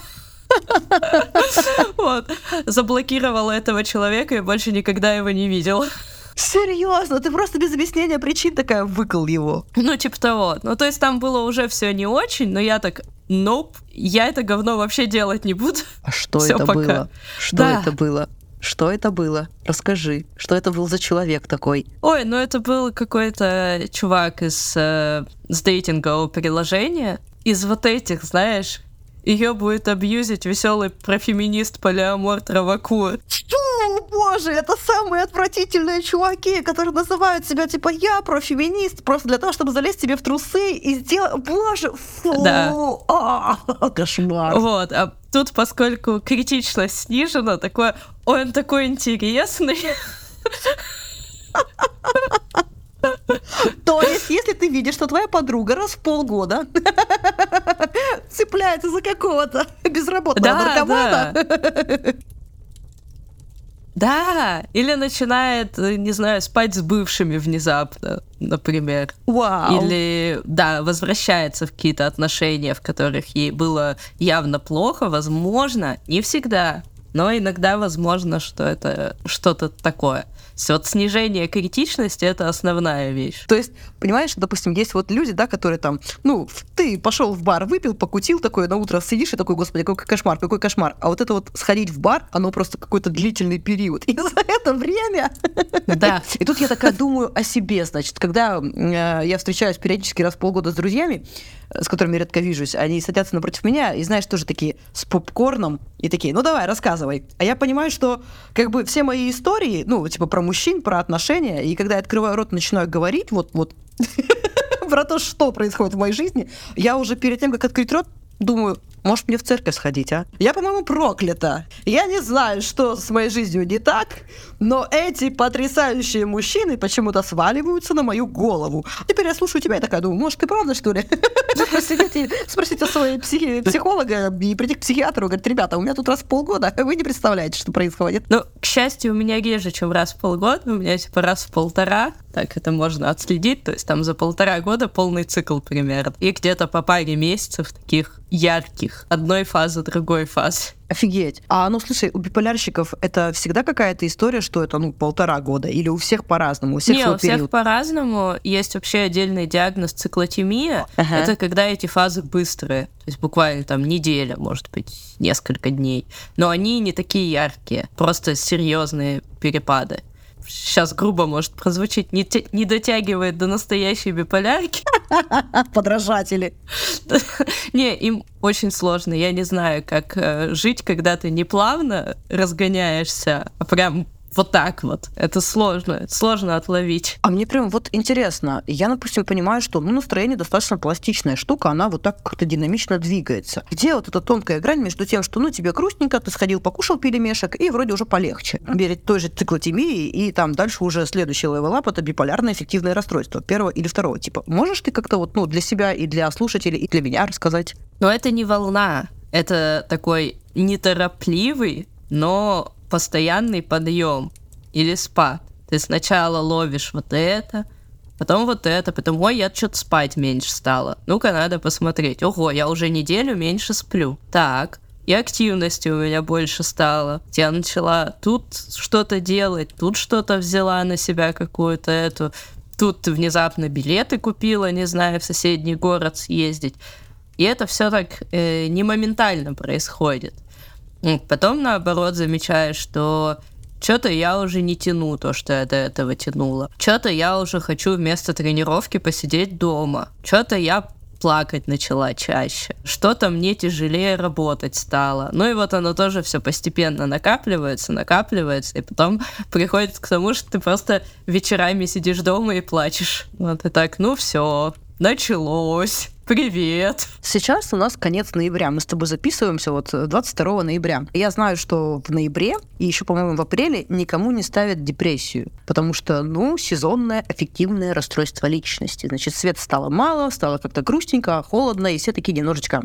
Вот. Заблокировала этого человека и больше никогда его не видела. Серьезно, ты просто без объяснения причин такая выкол его. Ну, типа того. Ну, то есть там было уже все не очень, но я так, ноп, я это говно вообще делать не буду. А что Всё это пока. было? Что да. это было? Что это было? Расскажи, что это был за человек такой? Ой, ну это был какой-то чувак из, э, с дейтингового приложения, из вот этих, знаешь, ее будет абьюзить веселый профеминист полиамор Травакур. Что? Боже, это самые отвратительные чуваки, которые называют себя типа я профеминист, просто для того, чтобы залезть тебе в трусы и сделать... Боже, фу! Да. А, кошмар. Вот, а тут, поскольку критичность снижена, такое, он такой интересный. (laughs) То есть, если ты видишь, что твоя подруга раз в полгода (laughs) цепляется за какого-то безработного да, наркомана, да. Да, или начинает, не знаю, спать с бывшими внезапно, например. Вау. Или, да, возвращается в какие-то отношения, в которых ей было явно плохо, возможно, не всегда, но иногда возможно, что это что-то такое. Вот снижение критичности — это основная вещь. То есть, понимаешь, допустим, есть вот люди, да, которые там, ну, ты пошел в бар, выпил, покутил такое, на утро сидишь и такой, господи, какой кошмар, какой кошмар. А вот это вот сходить в бар, оно просто какой-то длительный период. И (laughs) за это время... Да. (laughs) И тут я такая думаю о себе, значит, когда э, я встречаюсь периодически раз в полгода с друзьями, с которыми редко вижусь, они садятся напротив меня и, знаешь, тоже такие с попкорном и такие, ну давай, рассказывай. А я понимаю, что как бы все мои истории, ну, типа про мужчин, про отношения, и когда я открываю рот, начинаю говорить вот, вот (laughs) про то, что происходит в моей жизни, я уже перед тем, как открыть рот, думаю, может, мне в церковь сходить, а? Я, по-моему, проклята. Я не знаю, что с моей жизнью не так, но эти потрясающие мужчины почему-то сваливаются на мою голову. Теперь я слушаю тебя и такая думаю, может, ты правда, что ли? Спросите своего психолога и прийти к психиатру и говорить, ребята, у меня тут раз в полгода, вы не представляете, что происходит. Ну, к счастью, у меня реже, чем раз в полгода, у меня типа раз в полтора, так это можно отследить, то есть там за полтора года полный цикл примерно. И где-то по паре месяцев таких ярких, одной фазы, другой фазы. Офигеть. А ну слушай, у биполярщиков это всегда какая-то история, что это ну полтора года, или у всех по-разному? У всех Не, у всех период? по-разному. Есть вообще отдельный диагноз циклотемия. Ага. Это когда эти фазы быстрые. То есть буквально там неделя, может быть, несколько дней. Но они не такие яркие, просто серьезные перепады сейчас грубо может прозвучить, не, те, не дотягивает до настоящей биполярки. (laughs) Подражатели. (laughs) Не, им очень сложно. Я не знаю, как э, жить, когда ты не плавно разгоняешься, а прям вот так вот. Это сложно, сложно отловить. А мне прям вот интересно, я, допустим, понимаю, что ну, настроение достаточно пластичная штука, она вот так как-то динамично двигается. Где вот эта тонкая грань между тем, что ну тебе грустненько, ты сходил, покушал пельмешек, и вроде уже полегче. Перед той же циклотемией, и там дальше уже следующий level это биполярное аффективное расстройство первого или второго типа. Можешь ты как-то вот ну для себя и для слушателей, и для меня рассказать? Но это не волна, это такой неторопливый, но постоянный подъем или спад. Ты сначала ловишь вот это, потом вот это, потом, ой, я что-то спать меньше стала. Ну-ка, надо посмотреть. Ого, я уже неделю меньше сплю. Так, и активности у меня больше стало. Я начала тут что-то делать, тут что-то взяла на себя какую-то эту, тут внезапно билеты купила, не знаю, в соседний город съездить. И это все так э, не моментально происходит. Потом, наоборот, замечаешь, что что-то я уже не тяну то, что я до этого тянула. Что-то я уже хочу вместо тренировки посидеть дома. Что-то я плакать начала чаще. Что-то мне тяжелее работать стало. Ну и вот оно тоже все постепенно накапливается, накапливается, и потом (laughs) приходит к тому, что ты просто вечерами сидишь дома и плачешь. Вот и так, ну все, началось. Привет! Сейчас у нас конец ноября. Мы с тобой записываемся вот 22 ноября. Я знаю, что в ноябре и еще, по-моему, в апреле никому не ставят депрессию, потому что, ну, сезонное аффективное расстройство личности. Значит, свет стало мало, стало как-то грустненько, холодно, и все такие немножечко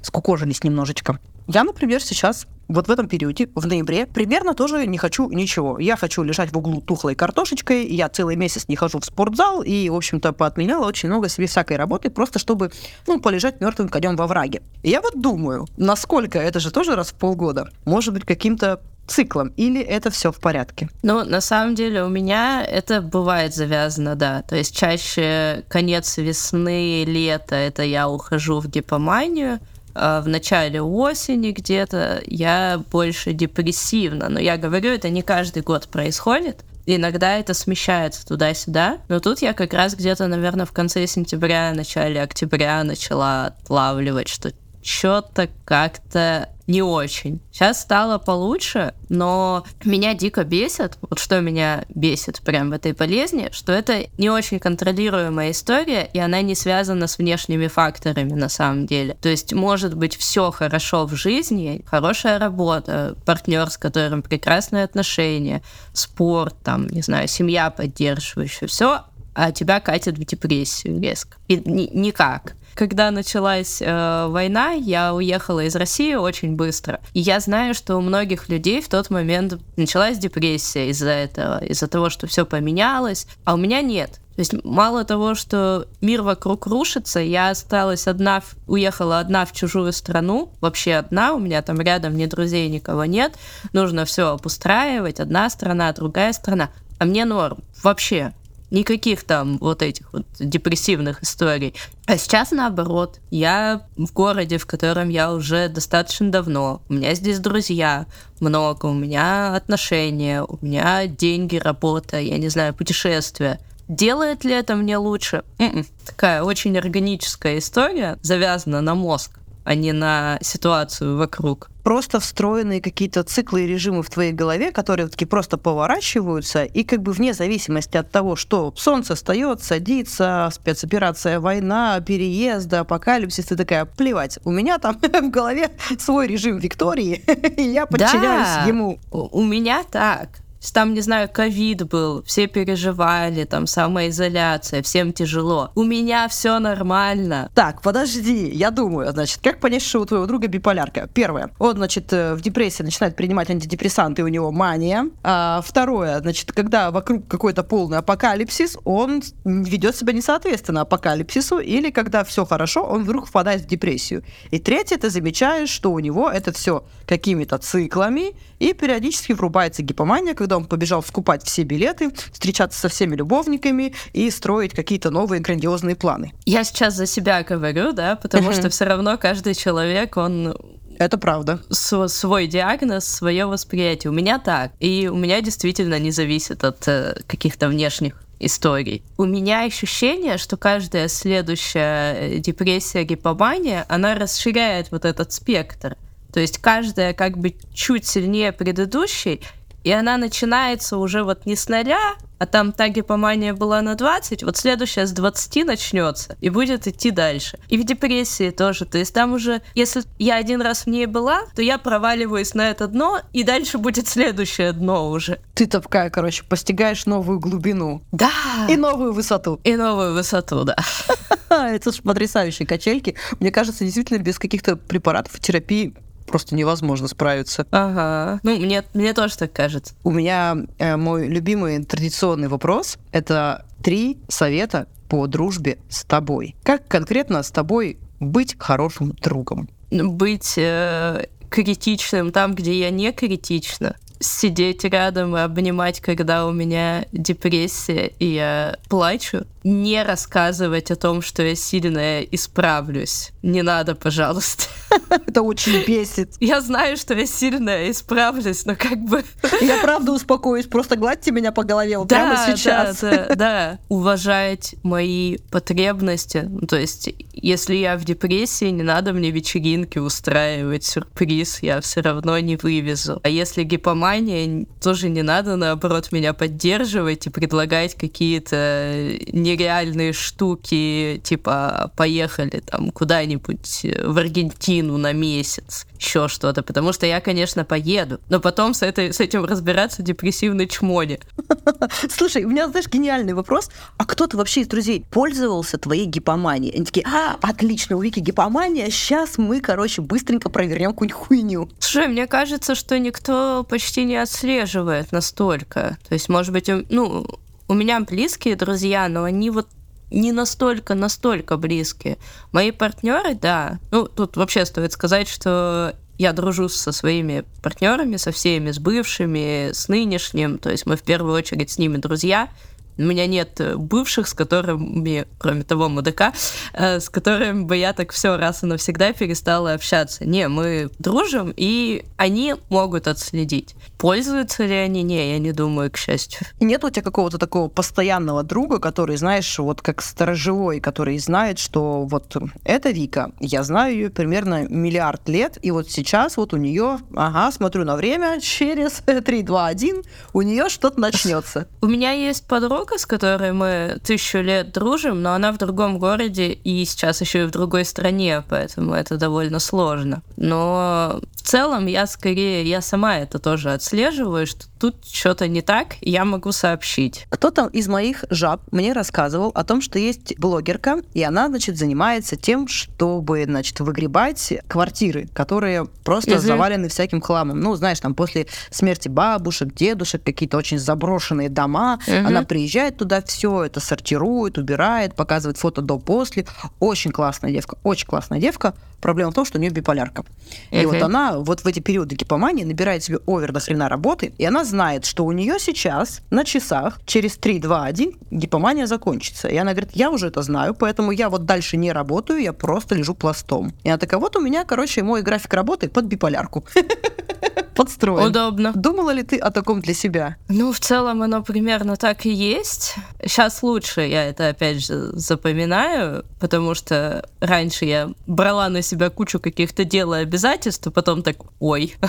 скукожились немножечко. Я, например, сейчас вот в этом периоде, в ноябре, примерно тоже не хочу ничего. Я хочу лежать в углу тухлой картошечкой, я целый месяц не хожу в спортзал и, в общем-то, поотменяла очень много себе всякой работы, просто чтобы, ну, полежать мертвым конем во враге. И я вот думаю, насколько это же тоже раз в полгода, может быть, каким-то циклом, или это все в порядке? Ну, на самом деле у меня это бывает завязано, да. То есть чаще конец весны, лето, это я ухожу в гипоманию, в начале осени где-то я больше депрессивна. Но я говорю, это не каждый год происходит. Иногда это смещается туда-сюда. Но тут я как раз где-то, наверное, в конце сентября, начале октября начала отлавливать, что что-то как-то не очень. Сейчас стало получше, но меня дико бесит, вот что меня бесит прям в этой болезни, что это не очень контролируемая история, и она не связана с внешними факторами на самом деле. То есть может быть все хорошо в жизни, хорошая работа, партнер, с которым прекрасные отношения, спорт, там, не знаю, семья поддерживающая, все, а тебя катит в депрессию резко. И ни- никак. Когда началась э, война, я уехала из России очень быстро. И я знаю, что у многих людей в тот момент началась депрессия из-за этого, из-за того, что все поменялось, а у меня нет. То есть мало того, что мир вокруг рушится, я осталась одна, уехала одна в чужую страну, вообще одна, у меня там рядом ни друзей, никого нет, нужно все обустраивать, одна страна, другая страна, а мне норм, вообще, Никаких там вот этих вот депрессивных историй. А сейчас наоборот. Я в городе, в котором я уже достаточно давно. У меня здесь друзья много, у меня отношения, у меня деньги, работа, я не знаю, путешествия. Делает ли это мне лучше? М-м. Такая очень органическая история, завязана на мозг а не на ситуацию вокруг. Просто встроенные какие-то циклы и режимы в твоей голове, которые такие просто поворачиваются, и как бы вне зависимости от того, что солнце встает, садится, спецоперация, война, переезд, апокалипсис, ты такая, плевать, у меня там (laughs) в голове свой режим Виктории, (laughs) и я подчиняюсь да, ему. У меня так там, не знаю, ковид был, все переживали, там самоизоляция, всем тяжело. У меня все нормально. Так, подожди, я думаю, значит, как понять, что у твоего друга биполярка? Первое, он, значит, э, в депрессии начинает принимать антидепрессанты, у него мания. А, второе, значит, когда вокруг какой-то полный апокалипсис, он ведет себя несоответственно апокалипсису, или когда все хорошо, он вдруг впадает в депрессию. И третье, ты замечаешь, что у него это все какими-то циклами, и периодически врубается гипомания, когда он побежал скупать все билеты, встречаться со всеми любовниками и строить какие-то новые грандиозные планы. Я сейчас за себя говорю, да, потому что все равно каждый человек, он это правда. свой диагноз, свое восприятие. У меня так. И у меня действительно не зависит от э, каких-то внешних историй. У меня ощущение, что каждая следующая э, депрессия, гипомания, она расширяет вот этот спектр. То есть каждая как бы чуть сильнее предыдущей, и она начинается уже вот не с нуля, а там та гипомания была на 20, вот следующая с 20 начнется и будет идти дальше. И в депрессии тоже. То есть там уже, если я один раз в ней была, то я проваливаюсь на это дно, и дальше будет следующее дно уже. Ты такая, короче, постигаешь новую глубину. Да! И новую высоту. И новую высоту, да. (laughs) Это ж потрясающие качельки. Мне кажется, действительно, без каких-то препаратов и терапии просто невозможно справиться. Ага. Ну, мне, мне тоже так кажется. У меня э, мой любимый традиционный вопрос — это три совета по дружбе с тобой. Как конкретно с тобой быть хорошим другом? Быть э, критичным там, где я не критична сидеть рядом и обнимать, когда у меня депрессия, и я плачу. Не рассказывать о том, что я сильная, исправлюсь. Не надо, пожалуйста. (laughs) Это очень бесит. Я знаю, что я сильная, исправлюсь, но как бы... (laughs) Я правда успокоюсь, просто гладьте меня по голове вот прямо сейчас. Да, да, (laughs) да. Уважать мои потребности. Ну, то есть, если я в депрессии, не надо мне вечеринки устраивать, сюрприз я все равно не вывезу. А если гипомания, тоже не надо, наоборот, меня поддерживать и предлагать какие-то нереальные штуки, типа, поехали там куда-нибудь в Аргентину на месяц, еще что-то, потому что я, конечно, поеду, но потом с, этой, с этим разбираться депрессивной чмоне. (laughs) Слушай, у меня, знаешь, гениальный вопрос. А кто-то вообще из друзей пользовался твоей гипоманией? Они такие, а, отлично, у Вики гипомания, сейчас мы, короче, быстренько провернем какую-нибудь хуйню. Слушай, мне кажется, что никто почти не отслеживает настолько. То есть, может быть, ну, у меня близкие друзья, но они вот не настолько, настолько близкие. Мои партнеры, да. Ну, тут вообще стоит сказать, что я дружу со своими партнерами, со всеми, с бывшими, с нынешним. То есть мы в первую очередь с ними друзья. У меня нет э, бывших, с которыми, кроме того мудака, э, с которыми бы я так все раз и навсегда перестала общаться. Не, мы дружим, и они могут отследить. Пользуются ли они? Не, я не думаю, к счастью. Нет у тебя какого-то такого постоянного друга, который, знаешь, вот как сторожевой, который знает, что вот это Вика, я знаю ее примерно миллиард лет, и вот сейчас вот у нее, ага, смотрю на время, через 3, 2, 1, у нее что-то начнется. У меня есть подруга, с которой мы тысячу лет дружим, но она в другом городе и сейчас еще и в другой стране, поэтому это довольно сложно. Но в целом я скорее, я сама это тоже отслеживаю, что тут что-то не так, я могу сообщить. Кто-то из моих жаб мне рассказывал о том, что есть блогерка, и она, значит, занимается тем, чтобы, значит, выгребать квартиры, которые просто Мгм. завалены всяким хламом. Ну, знаешь, там после смерти бабушек, дедушек, какие-то очень заброшенные дома, Мгм. она приезжает туда, все это сортирует, убирает, показывает фото до-после. Очень классная девка, очень классная девка. Проблема в том, что у нее биполярка. И Мгм. вот она вот в эти периоды гипомании набирает себе овер до хрена работы, и она знает, что у нее сейчас на часах через 3, 2, 1 гипомания закончится. И она говорит, я уже это знаю, поэтому я вот дальше не работаю, я просто лежу пластом. И она такая, вот у меня, короче, мой график работы под биполярку. (laughs) Подстроен. Удобно. Думала ли ты о таком для себя? Ну, в целом оно примерно так и есть. Сейчас лучше я это опять же запоминаю, потому что раньше я брала на себя кучу каких-то дел и обязательств, а потом так, ой. (laughs)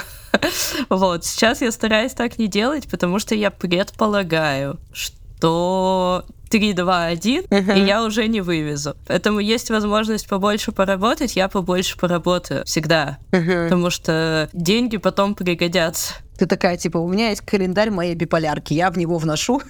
Вот, сейчас я стараюсь так не делать, потому что я предполагаю, что 3, 2, 1, и я уже не вывезу. Поэтому есть возможность побольше поработать, я побольше поработаю всегда. Потому что деньги потом пригодятся. Ты такая, типа, у меня есть календарь моей биполярки, я в него вношу.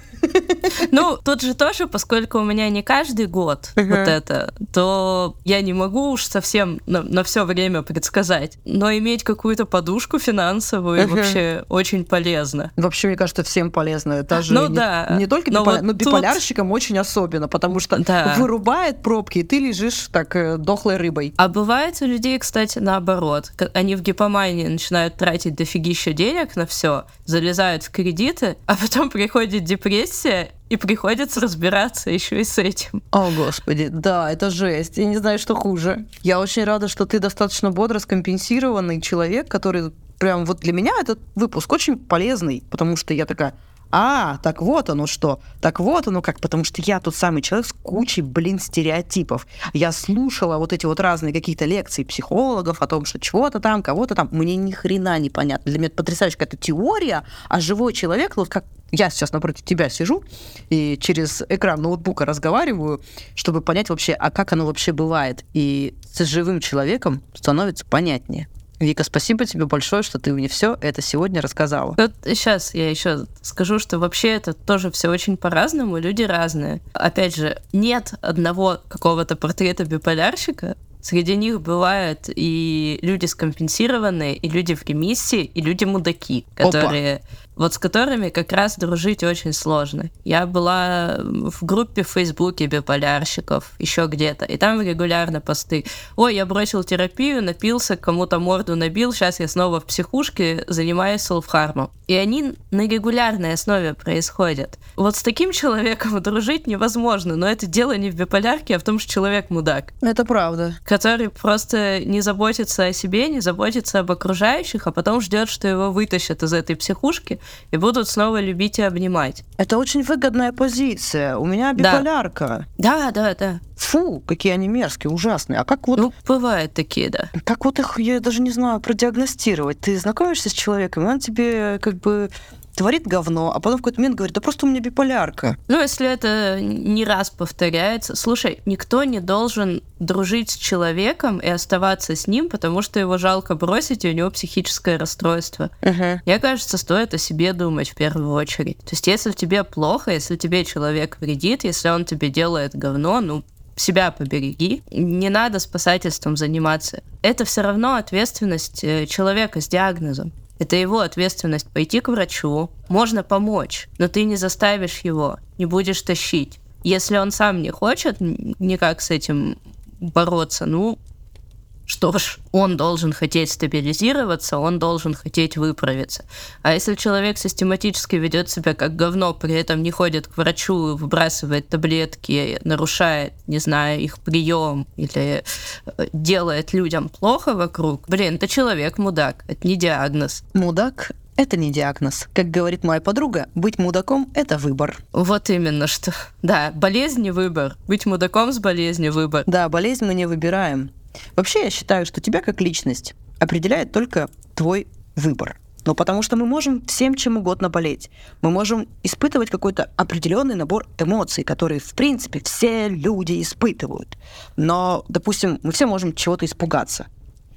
Ну, тут же тоже, поскольку у меня не каждый год Мгм. вот это, то я не могу уж совсем на, все время предсказать. Но иметь какую-то подушку финансовую Мгм. вообще очень полезно. Вообще, мне кажется, всем полезно. Даже Ну не, да. не только Но биполя- вот но тут- биполярщикам очень особенно, потому что Да. вырубает пробки, и ты лежишь так э, дохлой рыбой. А бывает у людей, кстати, наоборот. Они в гипомании начинают тратить дофигища денег на все, залезают в кредиты, а потом приходит депрессия, и приходится разбираться еще и с этим. О, господи, да, это жесть. Я не знаю, что хуже. Я очень рада, что ты достаточно бодро скомпенсированный человек, который прям вот для меня этот выпуск очень полезный, потому что я такая, А, так вот оно что. Так вот оно как, потому что я тот самый человек с кучей, блин, стереотипов. Я слушала вот эти вот разные какие-то лекции психологов о том, что чего-то там, кого-то там. Мне ни хрена не понятно. Для меня это потрясающая какая-то теория, а живой человек, вот как я сейчас напротив тебя сижу и через экран ноутбука разговариваю, чтобы понять вообще, а как оно вообще бывает. И с живым человеком становится понятнее. Вика, спасибо тебе большое, что ты мне все это сегодня рассказала. Вот сейчас я еще скажу, что вообще это тоже все очень по-разному, люди разные. Опять же, нет одного какого-то портрета биполярщика, Среди них бывают и люди скомпенсированные, и люди в ремиссии, и люди мудаки, которые Опа вот с которыми как раз дружить очень сложно. Я была в группе в Фейсбуке биполярщиков, еще где-то, и там регулярно посты. Ой, я бросил терапию, напился, кому-то морду набил, сейчас я снова в психушке занимаюсь селфхармом. И они на регулярной основе происходят. Вот с таким человеком (laughs) дружить невозможно, но это дело не в биполярке, а в том, что человек мудак. Это правда. Который просто не заботится о себе, не заботится об окружающих, а потом ждет, что его вытащат из этой психушки, и будут снова любить и обнимать. Это очень выгодная позиция. У меня биполярка. Да, да, да. Фу, какие они мерзкие, ужасные. А как вот... Ну, бывают такие, да. Как вот их, я даже не знаю, продиагностировать. Ты знакомишься с человеком, и он тебе как бы творит говно, а потом в какой-то момент говорит, да просто у меня биполярка. Ну, если это не раз повторяется. Слушай, никто не должен дружить с человеком и оставаться с ним, потому что его жалко бросить, и у него психическое расстройство. Uh-huh. Мне кажется, стоит о себе думать в первую очередь. То есть, если тебе плохо, если тебе человек вредит, если он тебе делает говно, ну, себя побереги. Не надо спасательством заниматься. Это все равно ответственность э, человека с диагнозом. Это его ответственность пойти к врачу. Можно помочь, но ты не заставишь его, не будешь тащить. Если он сам не хочет никак с этим бороться, ну, что ж, он должен хотеть стабилизироваться, он должен хотеть выправиться. А если человек систематически ведет себя как говно, при этом не ходит к врачу, выбрасывает таблетки, нарушает, не знаю, их прием или э, делает людям плохо вокруг, блин, это человек мудак, это не диагноз. Мудак это не диагноз. Как говорит моя подруга, быть мудаком – это выбор. Вот именно что. Да, болезнь не выбор. Быть мудаком с болезнью выбор. Да, болезнь мы не выбираем. Вообще, я считаю, что тебя как личность определяет только твой выбор. Но потому что мы можем всем чем угодно болеть. Мы можем испытывать какой-то определенный набор эмоций, которые, в принципе, все люди испытывают. Но, допустим, мы все можем чего-то испугаться.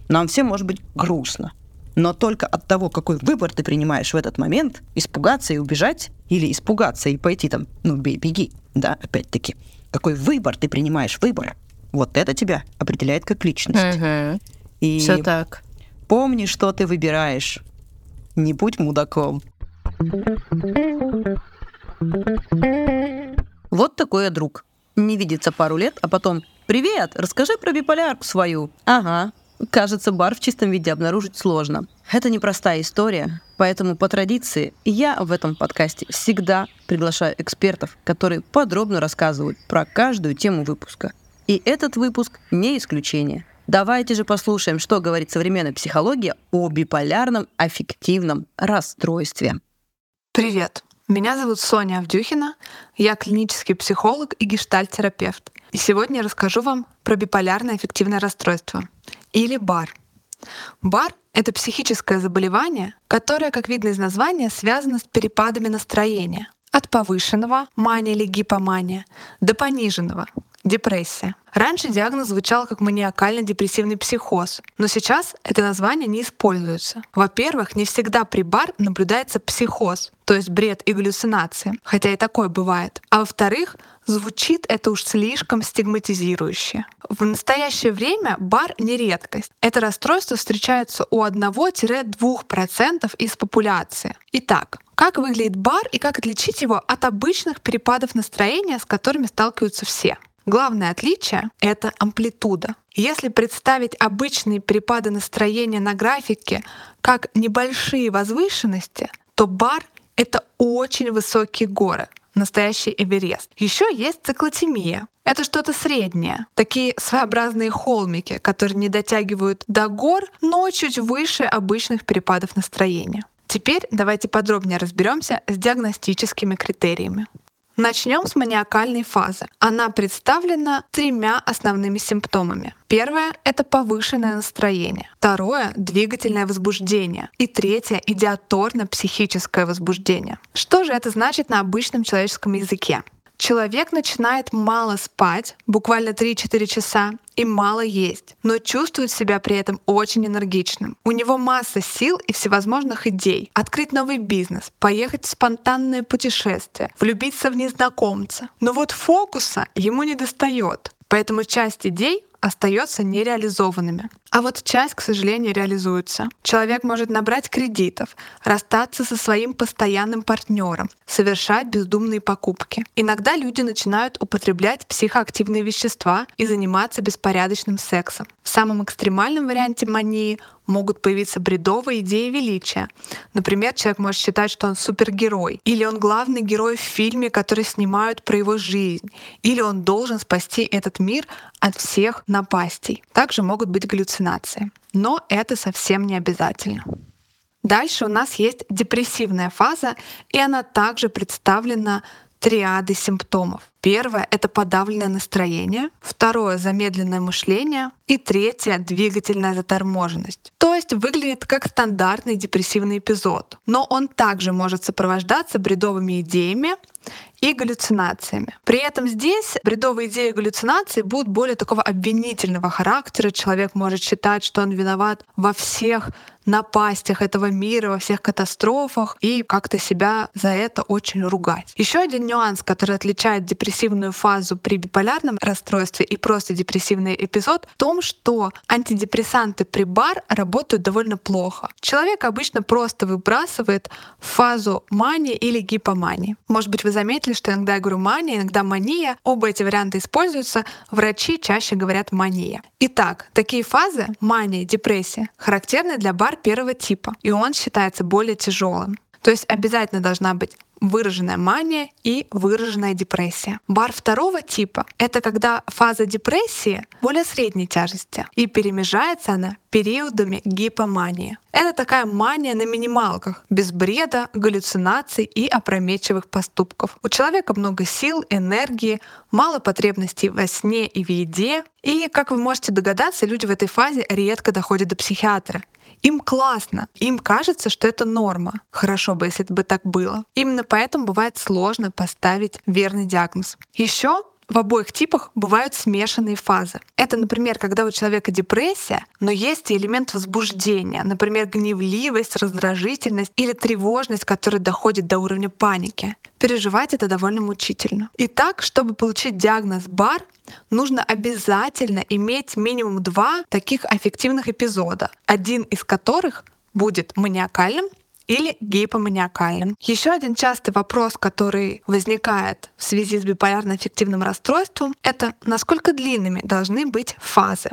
Нам всем может быть грустно. Но только от того, какой выбор ты принимаешь в этот момент, испугаться и убежать, или испугаться и пойти там, ну, беги, да, опять-таки. Какой выбор ты принимаешь, выбор, вот это тебя определяет как личность. Угу. И Все так. Помни, что ты выбираешь. Не будь мудаком. Вот такой я друг. Не видится пару лет, а потом «Привет, расскажи про биполярку свою». Ага. Кажется, бар в чистом виде обнаружить сложно. Это непростая история, поэтому по традиции я в этом подкасте всегда приглашаю экспертов, которые подробно рассказывают про каждую тему выпуска. И этот выпуск не исключение. Давайте же послушаем, что говорит современная психология о биполярном аффективном расстройстве. Привет! Меня зовут Соня Авдюхина, я клинический психолог и гештальт-терапевт. И сегодня я расскажу вам про биполярное аффективное расстройство, или БАР. БАР — это психическое заболевание, которое, как видно из названия, связано с перепадами настроения. От повышенного, мания или гипомания, до пониженного, депрессия. Раньше диагноз звучал как маниакально-депрессивный психоз, но сейчас это название не используется. Во-первых, не всегда при БАР наблюдается психоз, то есть бред и галлюцинации, хотя и такое бывает. А во-вторых, звучит это уж слишком стигматизирующе. В настоящее время бар не редкость. Это расстройство встречается у 1-2% из популяции. Итак, как выглядит бар и как отличить его от обычных перепадов настроения, с которыми сталкиваются все? Главное отличие — это амплитуда. Если представить обычные перепады настроения на графике как небольшие возвышенности, то бар — это очень высокие горы, настоящий Эверест. Еще есть циклотемия. Это что-то среднее. Такие своеобразные холмики, которые не дотягивают до гор, но чуть выше обычных перепадов настроения. Теперь давайте подробнее разберемся с диагностическими критериями. Начнем с маниакальной фазы. Она представлена тремя основными симптомами. Первое — это повышенное настроение. Второе — двигательное возбуждение. И третье — идиаторно-психическое возбуждение. Что же это значит на обычном человеческом языке? Человек начинает мало спать, буквально 3-4 часа, и мало есть, но чувствует себя при этом очень энергичным. У него масса сил и всевозможных идей. Открыть новый бизнес, поехать в спонтанное путешествие, влюбиться в незнакомца. Но вот фокуса ему не достает. Поэтому часть идей остается нереализованными. А вот часть, к сожалению, реализуется. Человек может набрать кредитов, расстаться со своим постоянным партнером, совершать бездумные покупки. Иногда люди начинают употреблять психоактивные вещества и заниматься беспорядочным сексом. В самом экстремальном варианте мании могут появиться бредовые идеи величия. Например, человек может считать, что он супергерой, или он главный герой в фильме, который снимают про его жизнь, или он должен спасти этот мир от всех напастей. Также могут быть галлюцинации. Но это совсем не обязательно. Дальше у нас есть депрессивная фаза, и она также представлена триады симптомов. Первое — это подавленное настроение, второе — замедленное мышление и третье — двигательная заторможенность. То есть выглядит как стандартный депрессивный эпизод, но он также может сопровождаться бредовыми идеями и галлюцинациями. При этом здесь бредовые идеи и галлюцинации будут более такого обвинительного характера. Человек может считать, что он виноват во всех напастях этого мира, во всех катастрофах и как-то себя за это очень ругать. Еще один нюанс, который отличает депрессивную фазу при биполярном расстройстве и просто депрессивный эпизод, в том, что антидепрессанты при бар работают довольно плохо. Человек обычно просто выбрасывает фазу мании или гипомании. Может быть, вы заметили, что иногда я говорю мания, иногда мания. Оба эти варианта используются. Врачи чаще говорят мания. Итак, такие фазы, мания, депрессия, характерны для бар первого типа, и он считается более тяжелым. То есть обязательно должна быть выраженная мания и выраженная депрессия. Бар второго типа — это когда фаза депрессии более средней тяжести, и перемежается она периодами гипомании. Это такая мания на минималках, без бреда, галлюцинаций и опрометчивых поступков. У человека много сил, энергии, мало потребностей во сне и в еде. И, как вы можете догадаться, люди в этой фазе редко доходят до психиатра. Им классно, им кажется, что это норма. Хорошо бы, если бы так было. Именно поэтому бывает сложно поставить верный диагноз. Еще в обоих типах бывают смешанные фазы. Это, например, когда у человека депрессия, но есть и элемент возбуждения, например, гневливость, раздражительность или тревожность, которая доходит до уровня паники. Переживать это довольно мучительно. Итак, чтобы получить диагноз БАР, нужно обязательно иметь минимум два таких аффективных эпизода, один из которых будет маниакальным, или гипоманиакальным. Еще один частый вопрос, который возникает в связи с биполярно-аффективным расстройством, это насколько длинными должны быть фазы.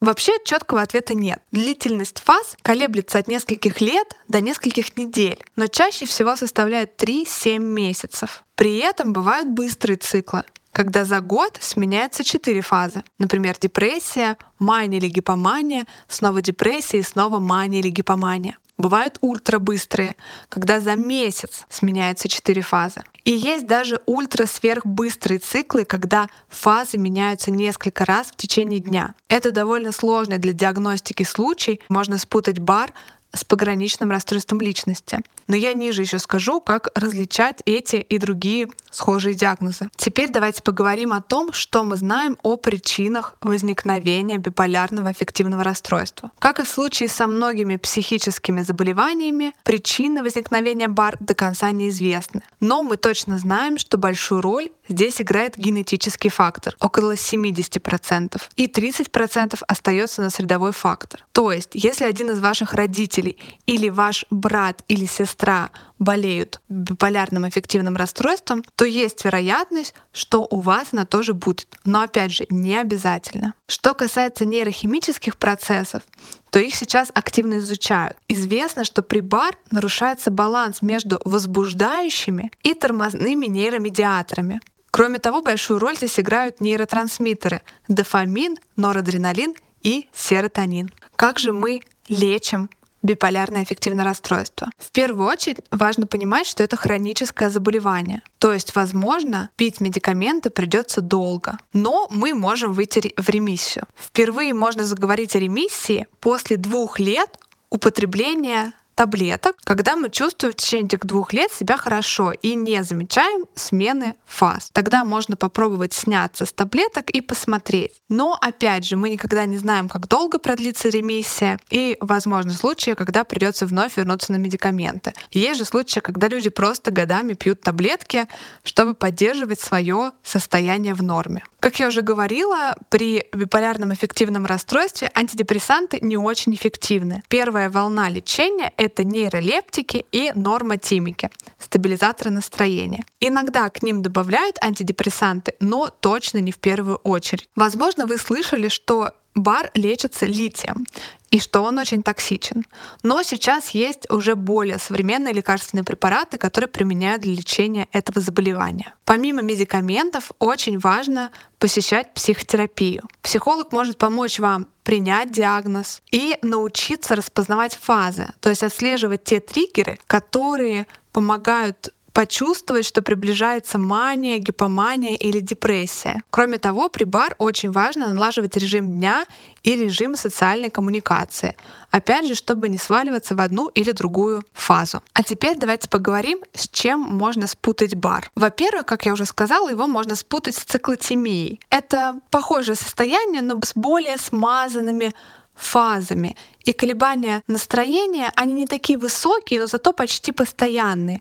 Вообще четкого ответа нет. Длительность фаз колеблется от нескольких лет до нескольких недель, но чаще всего составляет 3-7 месяцев. При этом бывают быстрые циклы, когда за год сменяются четыре фазы. Например, депрессия, мания или гипомания, снова депрессия и снова мания или гипомания. Бывают ультрабыстрые, когда за месяц сменяются четыре фазы. И есть даже ультра-сверхбыстрые циклы, когда фазы меняются несколько раз в течение дня. Это довольно сложный для диагностики случай. Можно спутать бар с пограничным расстройством личности. Но я ниже еще скажу, как различать эти и другие схожие диагнозы. Теперь давайте поговорим о том, что мы знаем о причинах возникновения биполярного аффективного расстройства. Как и в случае со многими психическими заболеваниями, причины возникновения БАР до конца неизвестны. Но мы точно знаем, что большую роль здесь играет генетический фактор, около 70%, и 30% остается на средовой фактор. То есть, если один из ваших родителей или ваш брат или сестра болеют биполярным аффективным расстройством, то есть вероятность, что у вас она тоже будет. Но опять же, не обязательно. Что касается нейрохимических процессов, то их сейчас активно изучают. Известно, что при БАР нарушается баланс между возбуждающими и тормозными нейромедиаторами. Кроме того, большую роль здесь играют нейротрансмиттеры — дофамин, норадреналин и серотонин. Как же мы лечим биполярное аффективное расстройство. В первую очередь важно понимать, что это хроническое заболевание. То есть, возможно, пить медикаменты придется долго, но мы можем выйти в ремиссию. Впервые можно заговорить о ремиссии после двух лет употребления таблеток, когда мы чувствуем в течение этих двух лет себя хорошо и не замечаем смены фаз. Тогда можно попробовать сняться с таблеток и посмотреть. Но опять же, мы никогда не знаем, как долго продлится ремиссия, и возможны случаи, когда придется вновь вернуться на медикаменты. Есть же случаи, когда люди просто годами пьют таблетки, чтобы поддерживать свое состояние в норме. Как я уже говорила, при биполярном эффективном расстройстве антидепрессанты не очень эффективны. Первая волна лечения — это нейролептики и нормотимики, стабилизаторы настроения. Иногда к ним добавляют антидепрессанты, но точно не в первую очередь. Возможно, вы слышали, что бар лечится литием и что он очень токсичен. Но сейчас есть уже более современные лекарственные препараты, которые применяют для лечения этого заболевания. Помимо медикаментов, очень важно посещать психотерапию. Психолог может помочь вам принять диагноз и научиться распознавать фазы, то есть отслеживать те триггеры, которые помогают почувствовать, что приближается мания, гипомания или депрессия. Кроме того, при бар очень важно налаживать режим дня и режим социальной коммуникации. Опять же, чтобы не сваливаться в одну или другую фазу. А теперь давайте поговорим, с чем можно спутать бар. Во-первых, как я уже сказала, его можно спутать с циклотемией. Это похожее состояние, но с более смазанными фазами. И колебания настроения, они не такие высокие, но зато почти постоянные.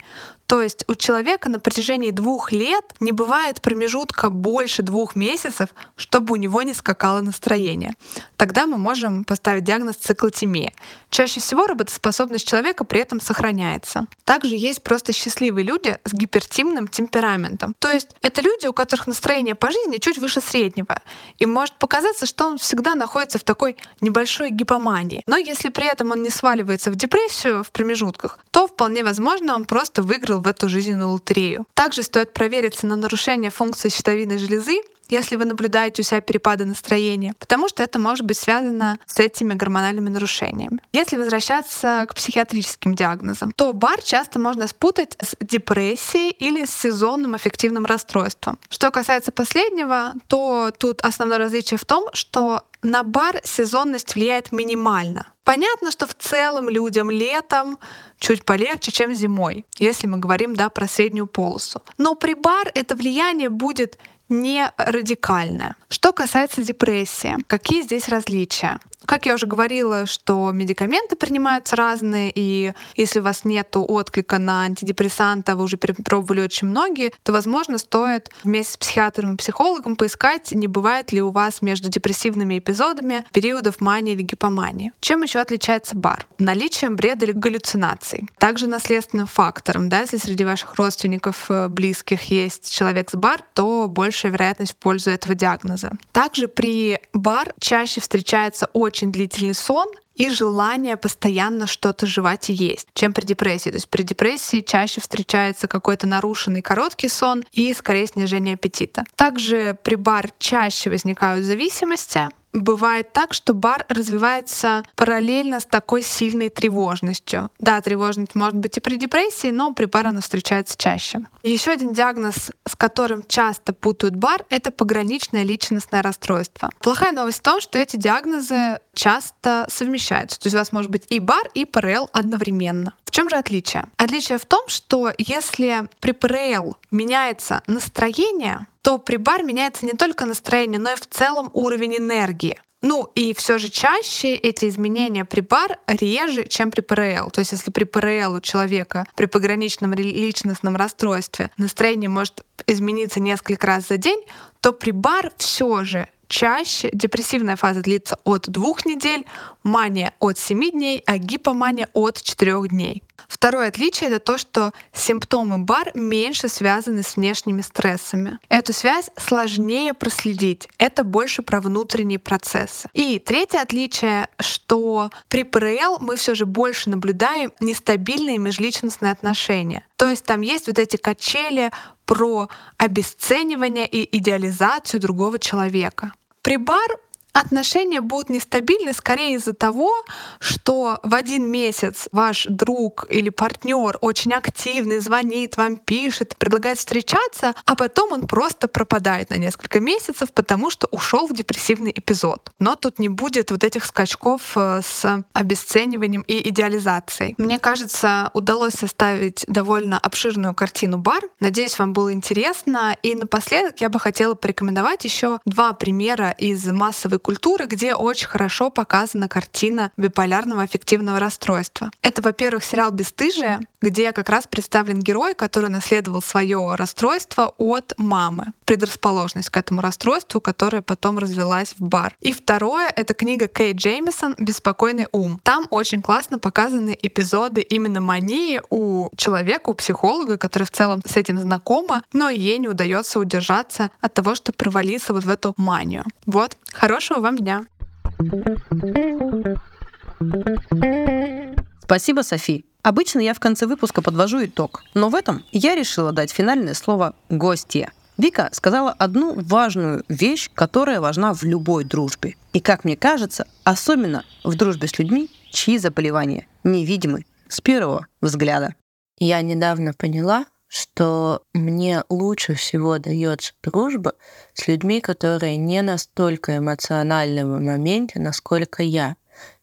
То есть у человека на протяжении двух лет не бывает промежутка больше двух месяцев, чтобы у него не скакало настроение. Тогда мы можем поставить диагноз циклотемия. Чаще всего работоспособность человека при этом сохраняется. Также есть просто счастливые люди с гипертимным темпераментом. То есть это люди, у которых настроение по жизни чуть выше среднего. И может показаться, что он всегда находится в такой небольшой гипомании. Но если при этом он не сваливается в депрессию в промежутках, то вполне возможно он просто выиграл в эту жизненную лотерею. Также стоит провериться на нарушение функции щитовидной железы, если вы наблюдаете у себя перепады настроения, потому что это может быть связано с этими гормональными нарушениями. Если возвращаться к психиатрическим диагнозам, то бар часто можно спутать с депрессией или с сезонным аффективным расстройством. Что касается последнего, то тут основное различие в том, что на бар сезонность влияет минимально. Понятно, что в целом людям летом чуть полегче, чем зимой, если мы говорим да, про среднюю полосу. Но при бар это влияние будет не радикальное. Что касается депрессии, какие здесь различия? Как я уже говорила, что медикаменты принимаются разные, и если у вас нет отклика на антидепрессанты, вы уже перепробовали очень многие, то, возможно, стоит вместе с психиатром и психологом поискать, не бывает ли у вас между депрессивными эпизодами периодов мании или гипомании. Чем еще отличается бар? Наличием бреда или галлюцинаций. Также наследственным фактором. Да, если среди ваших родственников э, близких есть человек с бар, то большая вероятность в пользу этого диагноза. Также при бар чаще встречается очень очень длительный сон и желание постоянно что-то жевать и есть, чем при депрессии. То есть при депрессии чаще встречается какой-то нарушенный короткий сон и скорее снижение аппетита. Также при бар чаще возникают зависимости, бывает так, что бар развивается параллельно с такой сильной тревожностью. Да, тревожность может быть и при депрессии, но при бар она встречается чаще. Еще один диагноз, с которым часто путают бар, это пограничное личностное расстройство. Плохая новость в том, что эти диагнозы часто совмещаются. То есть у вас может быть и бар, и ПРЛ одновременно. В чем же отличие? Отличие в том, что если при ПРЛ меняется настроение, то при бар меняется не только настроение, но и в целом уровень энергии. Ну и все же чаще эти изменения при бар реже, чем при ПРЛ. То есть если при ПРЛ у человека при пограничном личностном расстройстве настроение может измениться несколько раз за день, то при бар все же чаще депрессивная фаза длится от двух недель, мания от 7 дней, а гипомания от 4 дней. Второе отличие — это то, что симптомы БАР меньше связаны с внешними стрессами. Эту связь сложнее проследить. Это больше про внутренние процессы. И третье отличие, что при ПРЛ мы все же больше наблюдаем нестабильные межличностные отношения. То есть там есть вот эти качели про обесценивание и идеализацию другого человека. При бар Отношения будут нестабильны скорее из-за того, что в один месяц ваш друг или партнер очень активный, звонит вам, пишет, предлагает встречаться, а потом он просто пропадает на несколько месяцев, потому что ушел в депрессивный эпизод. Но тут не будет вот этих скачков э, с обесцениванием и идеализацией. Мне кажется, удалось составить довольно обширную картину бар. Надеюсь, вам было интересно. И напоследок я бы хотела порекомендовать еще два примера из массовой культуры, где очень хорошо показана картина биполярного аффективного расстройства. Это, во-первых, сериал «Бесстыжие», где как раз представлен герой, который наследовал свое расстройство от мамы, предрасположенность к этому расстройству, которое потом развелась в бар. И второе — это книга Кей Джеймисон «Беспокойный ум». Там очень классно показаны эпизоды именно мании у человека, у психолога, который в целом с этим знакома, но ей не удается удержаться от того, что провалиться вот в эту манию. Вот, хорошего вам дня! Спасибо, Софи. Обычно я в конце выпуска подвожу итог, но в этом я решила дать финальное слово «гостья». Вика сказала одну важную вещь, которая важна в любой дружбе. И, как мне кажется, особенно в дружбе с людьми, чьи заболевания невидимы с первого взгляда. Я недавно поняла, что мне лучше всего дается дружба с людьми, которые не настолько эмоциональны в моменте, насколько я.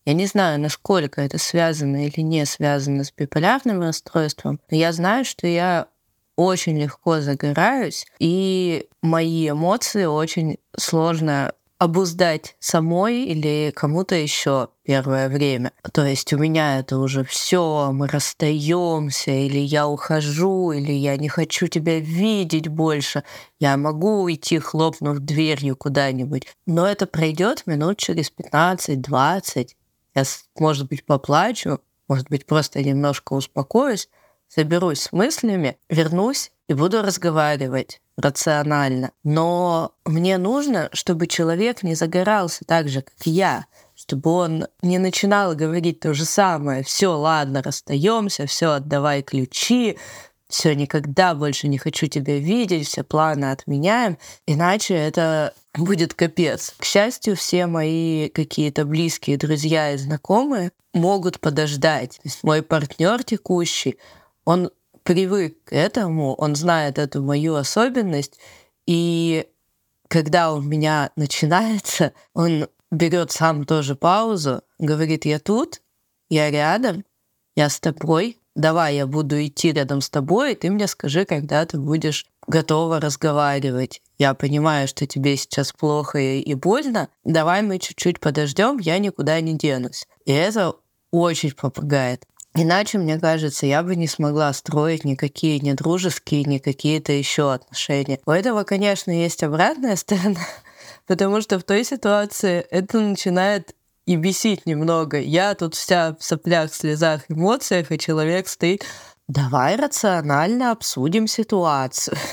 Я не знаю, насколько это связано или не связано с биполярным расстройством, но я знаю, что я очень легко загораюсь, и мои эмоции очень сложно обуздать самой или кому-то еще первое время. То есть у меня это уже все, мы расстаемся, или я ухожу, или я не хочу тебя видеть больше. Я могу уйти, хлопнув дверью куда-нибудь. Но это пройдет минут через 15-20. Я, может быть, поплачу, может быть, просто немножко успокоюсь, соберусь с мыслями, вернусь и буду разговаривать рационально. Но мне нужно, чтобы человек не загорался так же, как я, чтобы он не начинал говорить то же самое. Все, ладно, расстаемся, все, отдавай ключи, все, никогда больше не хочу тебя видеть, все планы отменяем, иначе это будет капец. К счастью, все мои какие-то близкие друзья и знакомые могут подождать. То есть мой партнер текущий, он привык к этому, он знает эту мою особенность, и когда у меня начинается, он берет сам тоже паузу, говорит, я тут, я рядом, я с тобой, давай я буду идти рядом с тобой, и ты мне скажи, когда ты будешь готова разговаривать. Я понимаю, что тебе сейчас плохо и больно, давай мы чуть-чуть подождем, я никуда не денусь. И это очень помогает. Иначе, мне кажется, я бы не смогла строить никакие не дружеские, ни какие-то еще отношения. У этого, конечно, есть обратная (laughs) сторона, потому что в той ситуации это начинает и бесить немного. Я тут вся в соплях, слезах, эмоциях, и человек стоит, давай рационально обсудим ситуацию. (laughs)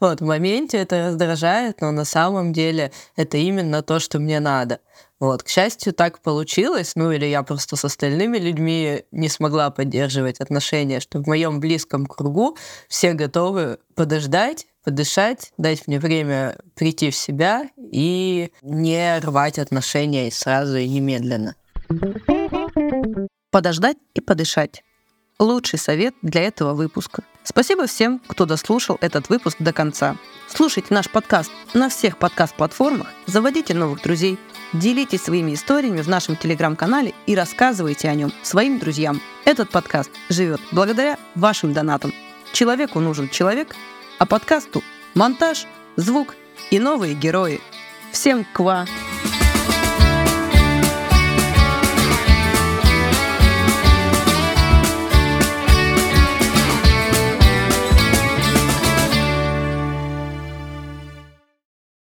Вот, в моменте это раздражает, но на самом деле это именно то, что мне надо. Вот, к счастью, так получилось, ну или я просто с остальными людьми не смогла поддерживать отношения, что в моем близком кругу все готовы подождать, подышать, дать мне время прийти в себя и не рвать отношения сразу и немедленно. Подождать и подышать лучший совет для этого выпуска. Спасибо всем, кто дослушал этот выпуск до конца. Слушайте наш подкаст на всех подкаст-платформах, заводите новых друзей, делитесь своими историями в нашем телеграм-канале и рассказывайте о нем своим друзьям. Этот подкаст живет благодаря вашим донатам. Человеку нужен человек, а подкасту монтаж, звук и новые герои. Всем ква!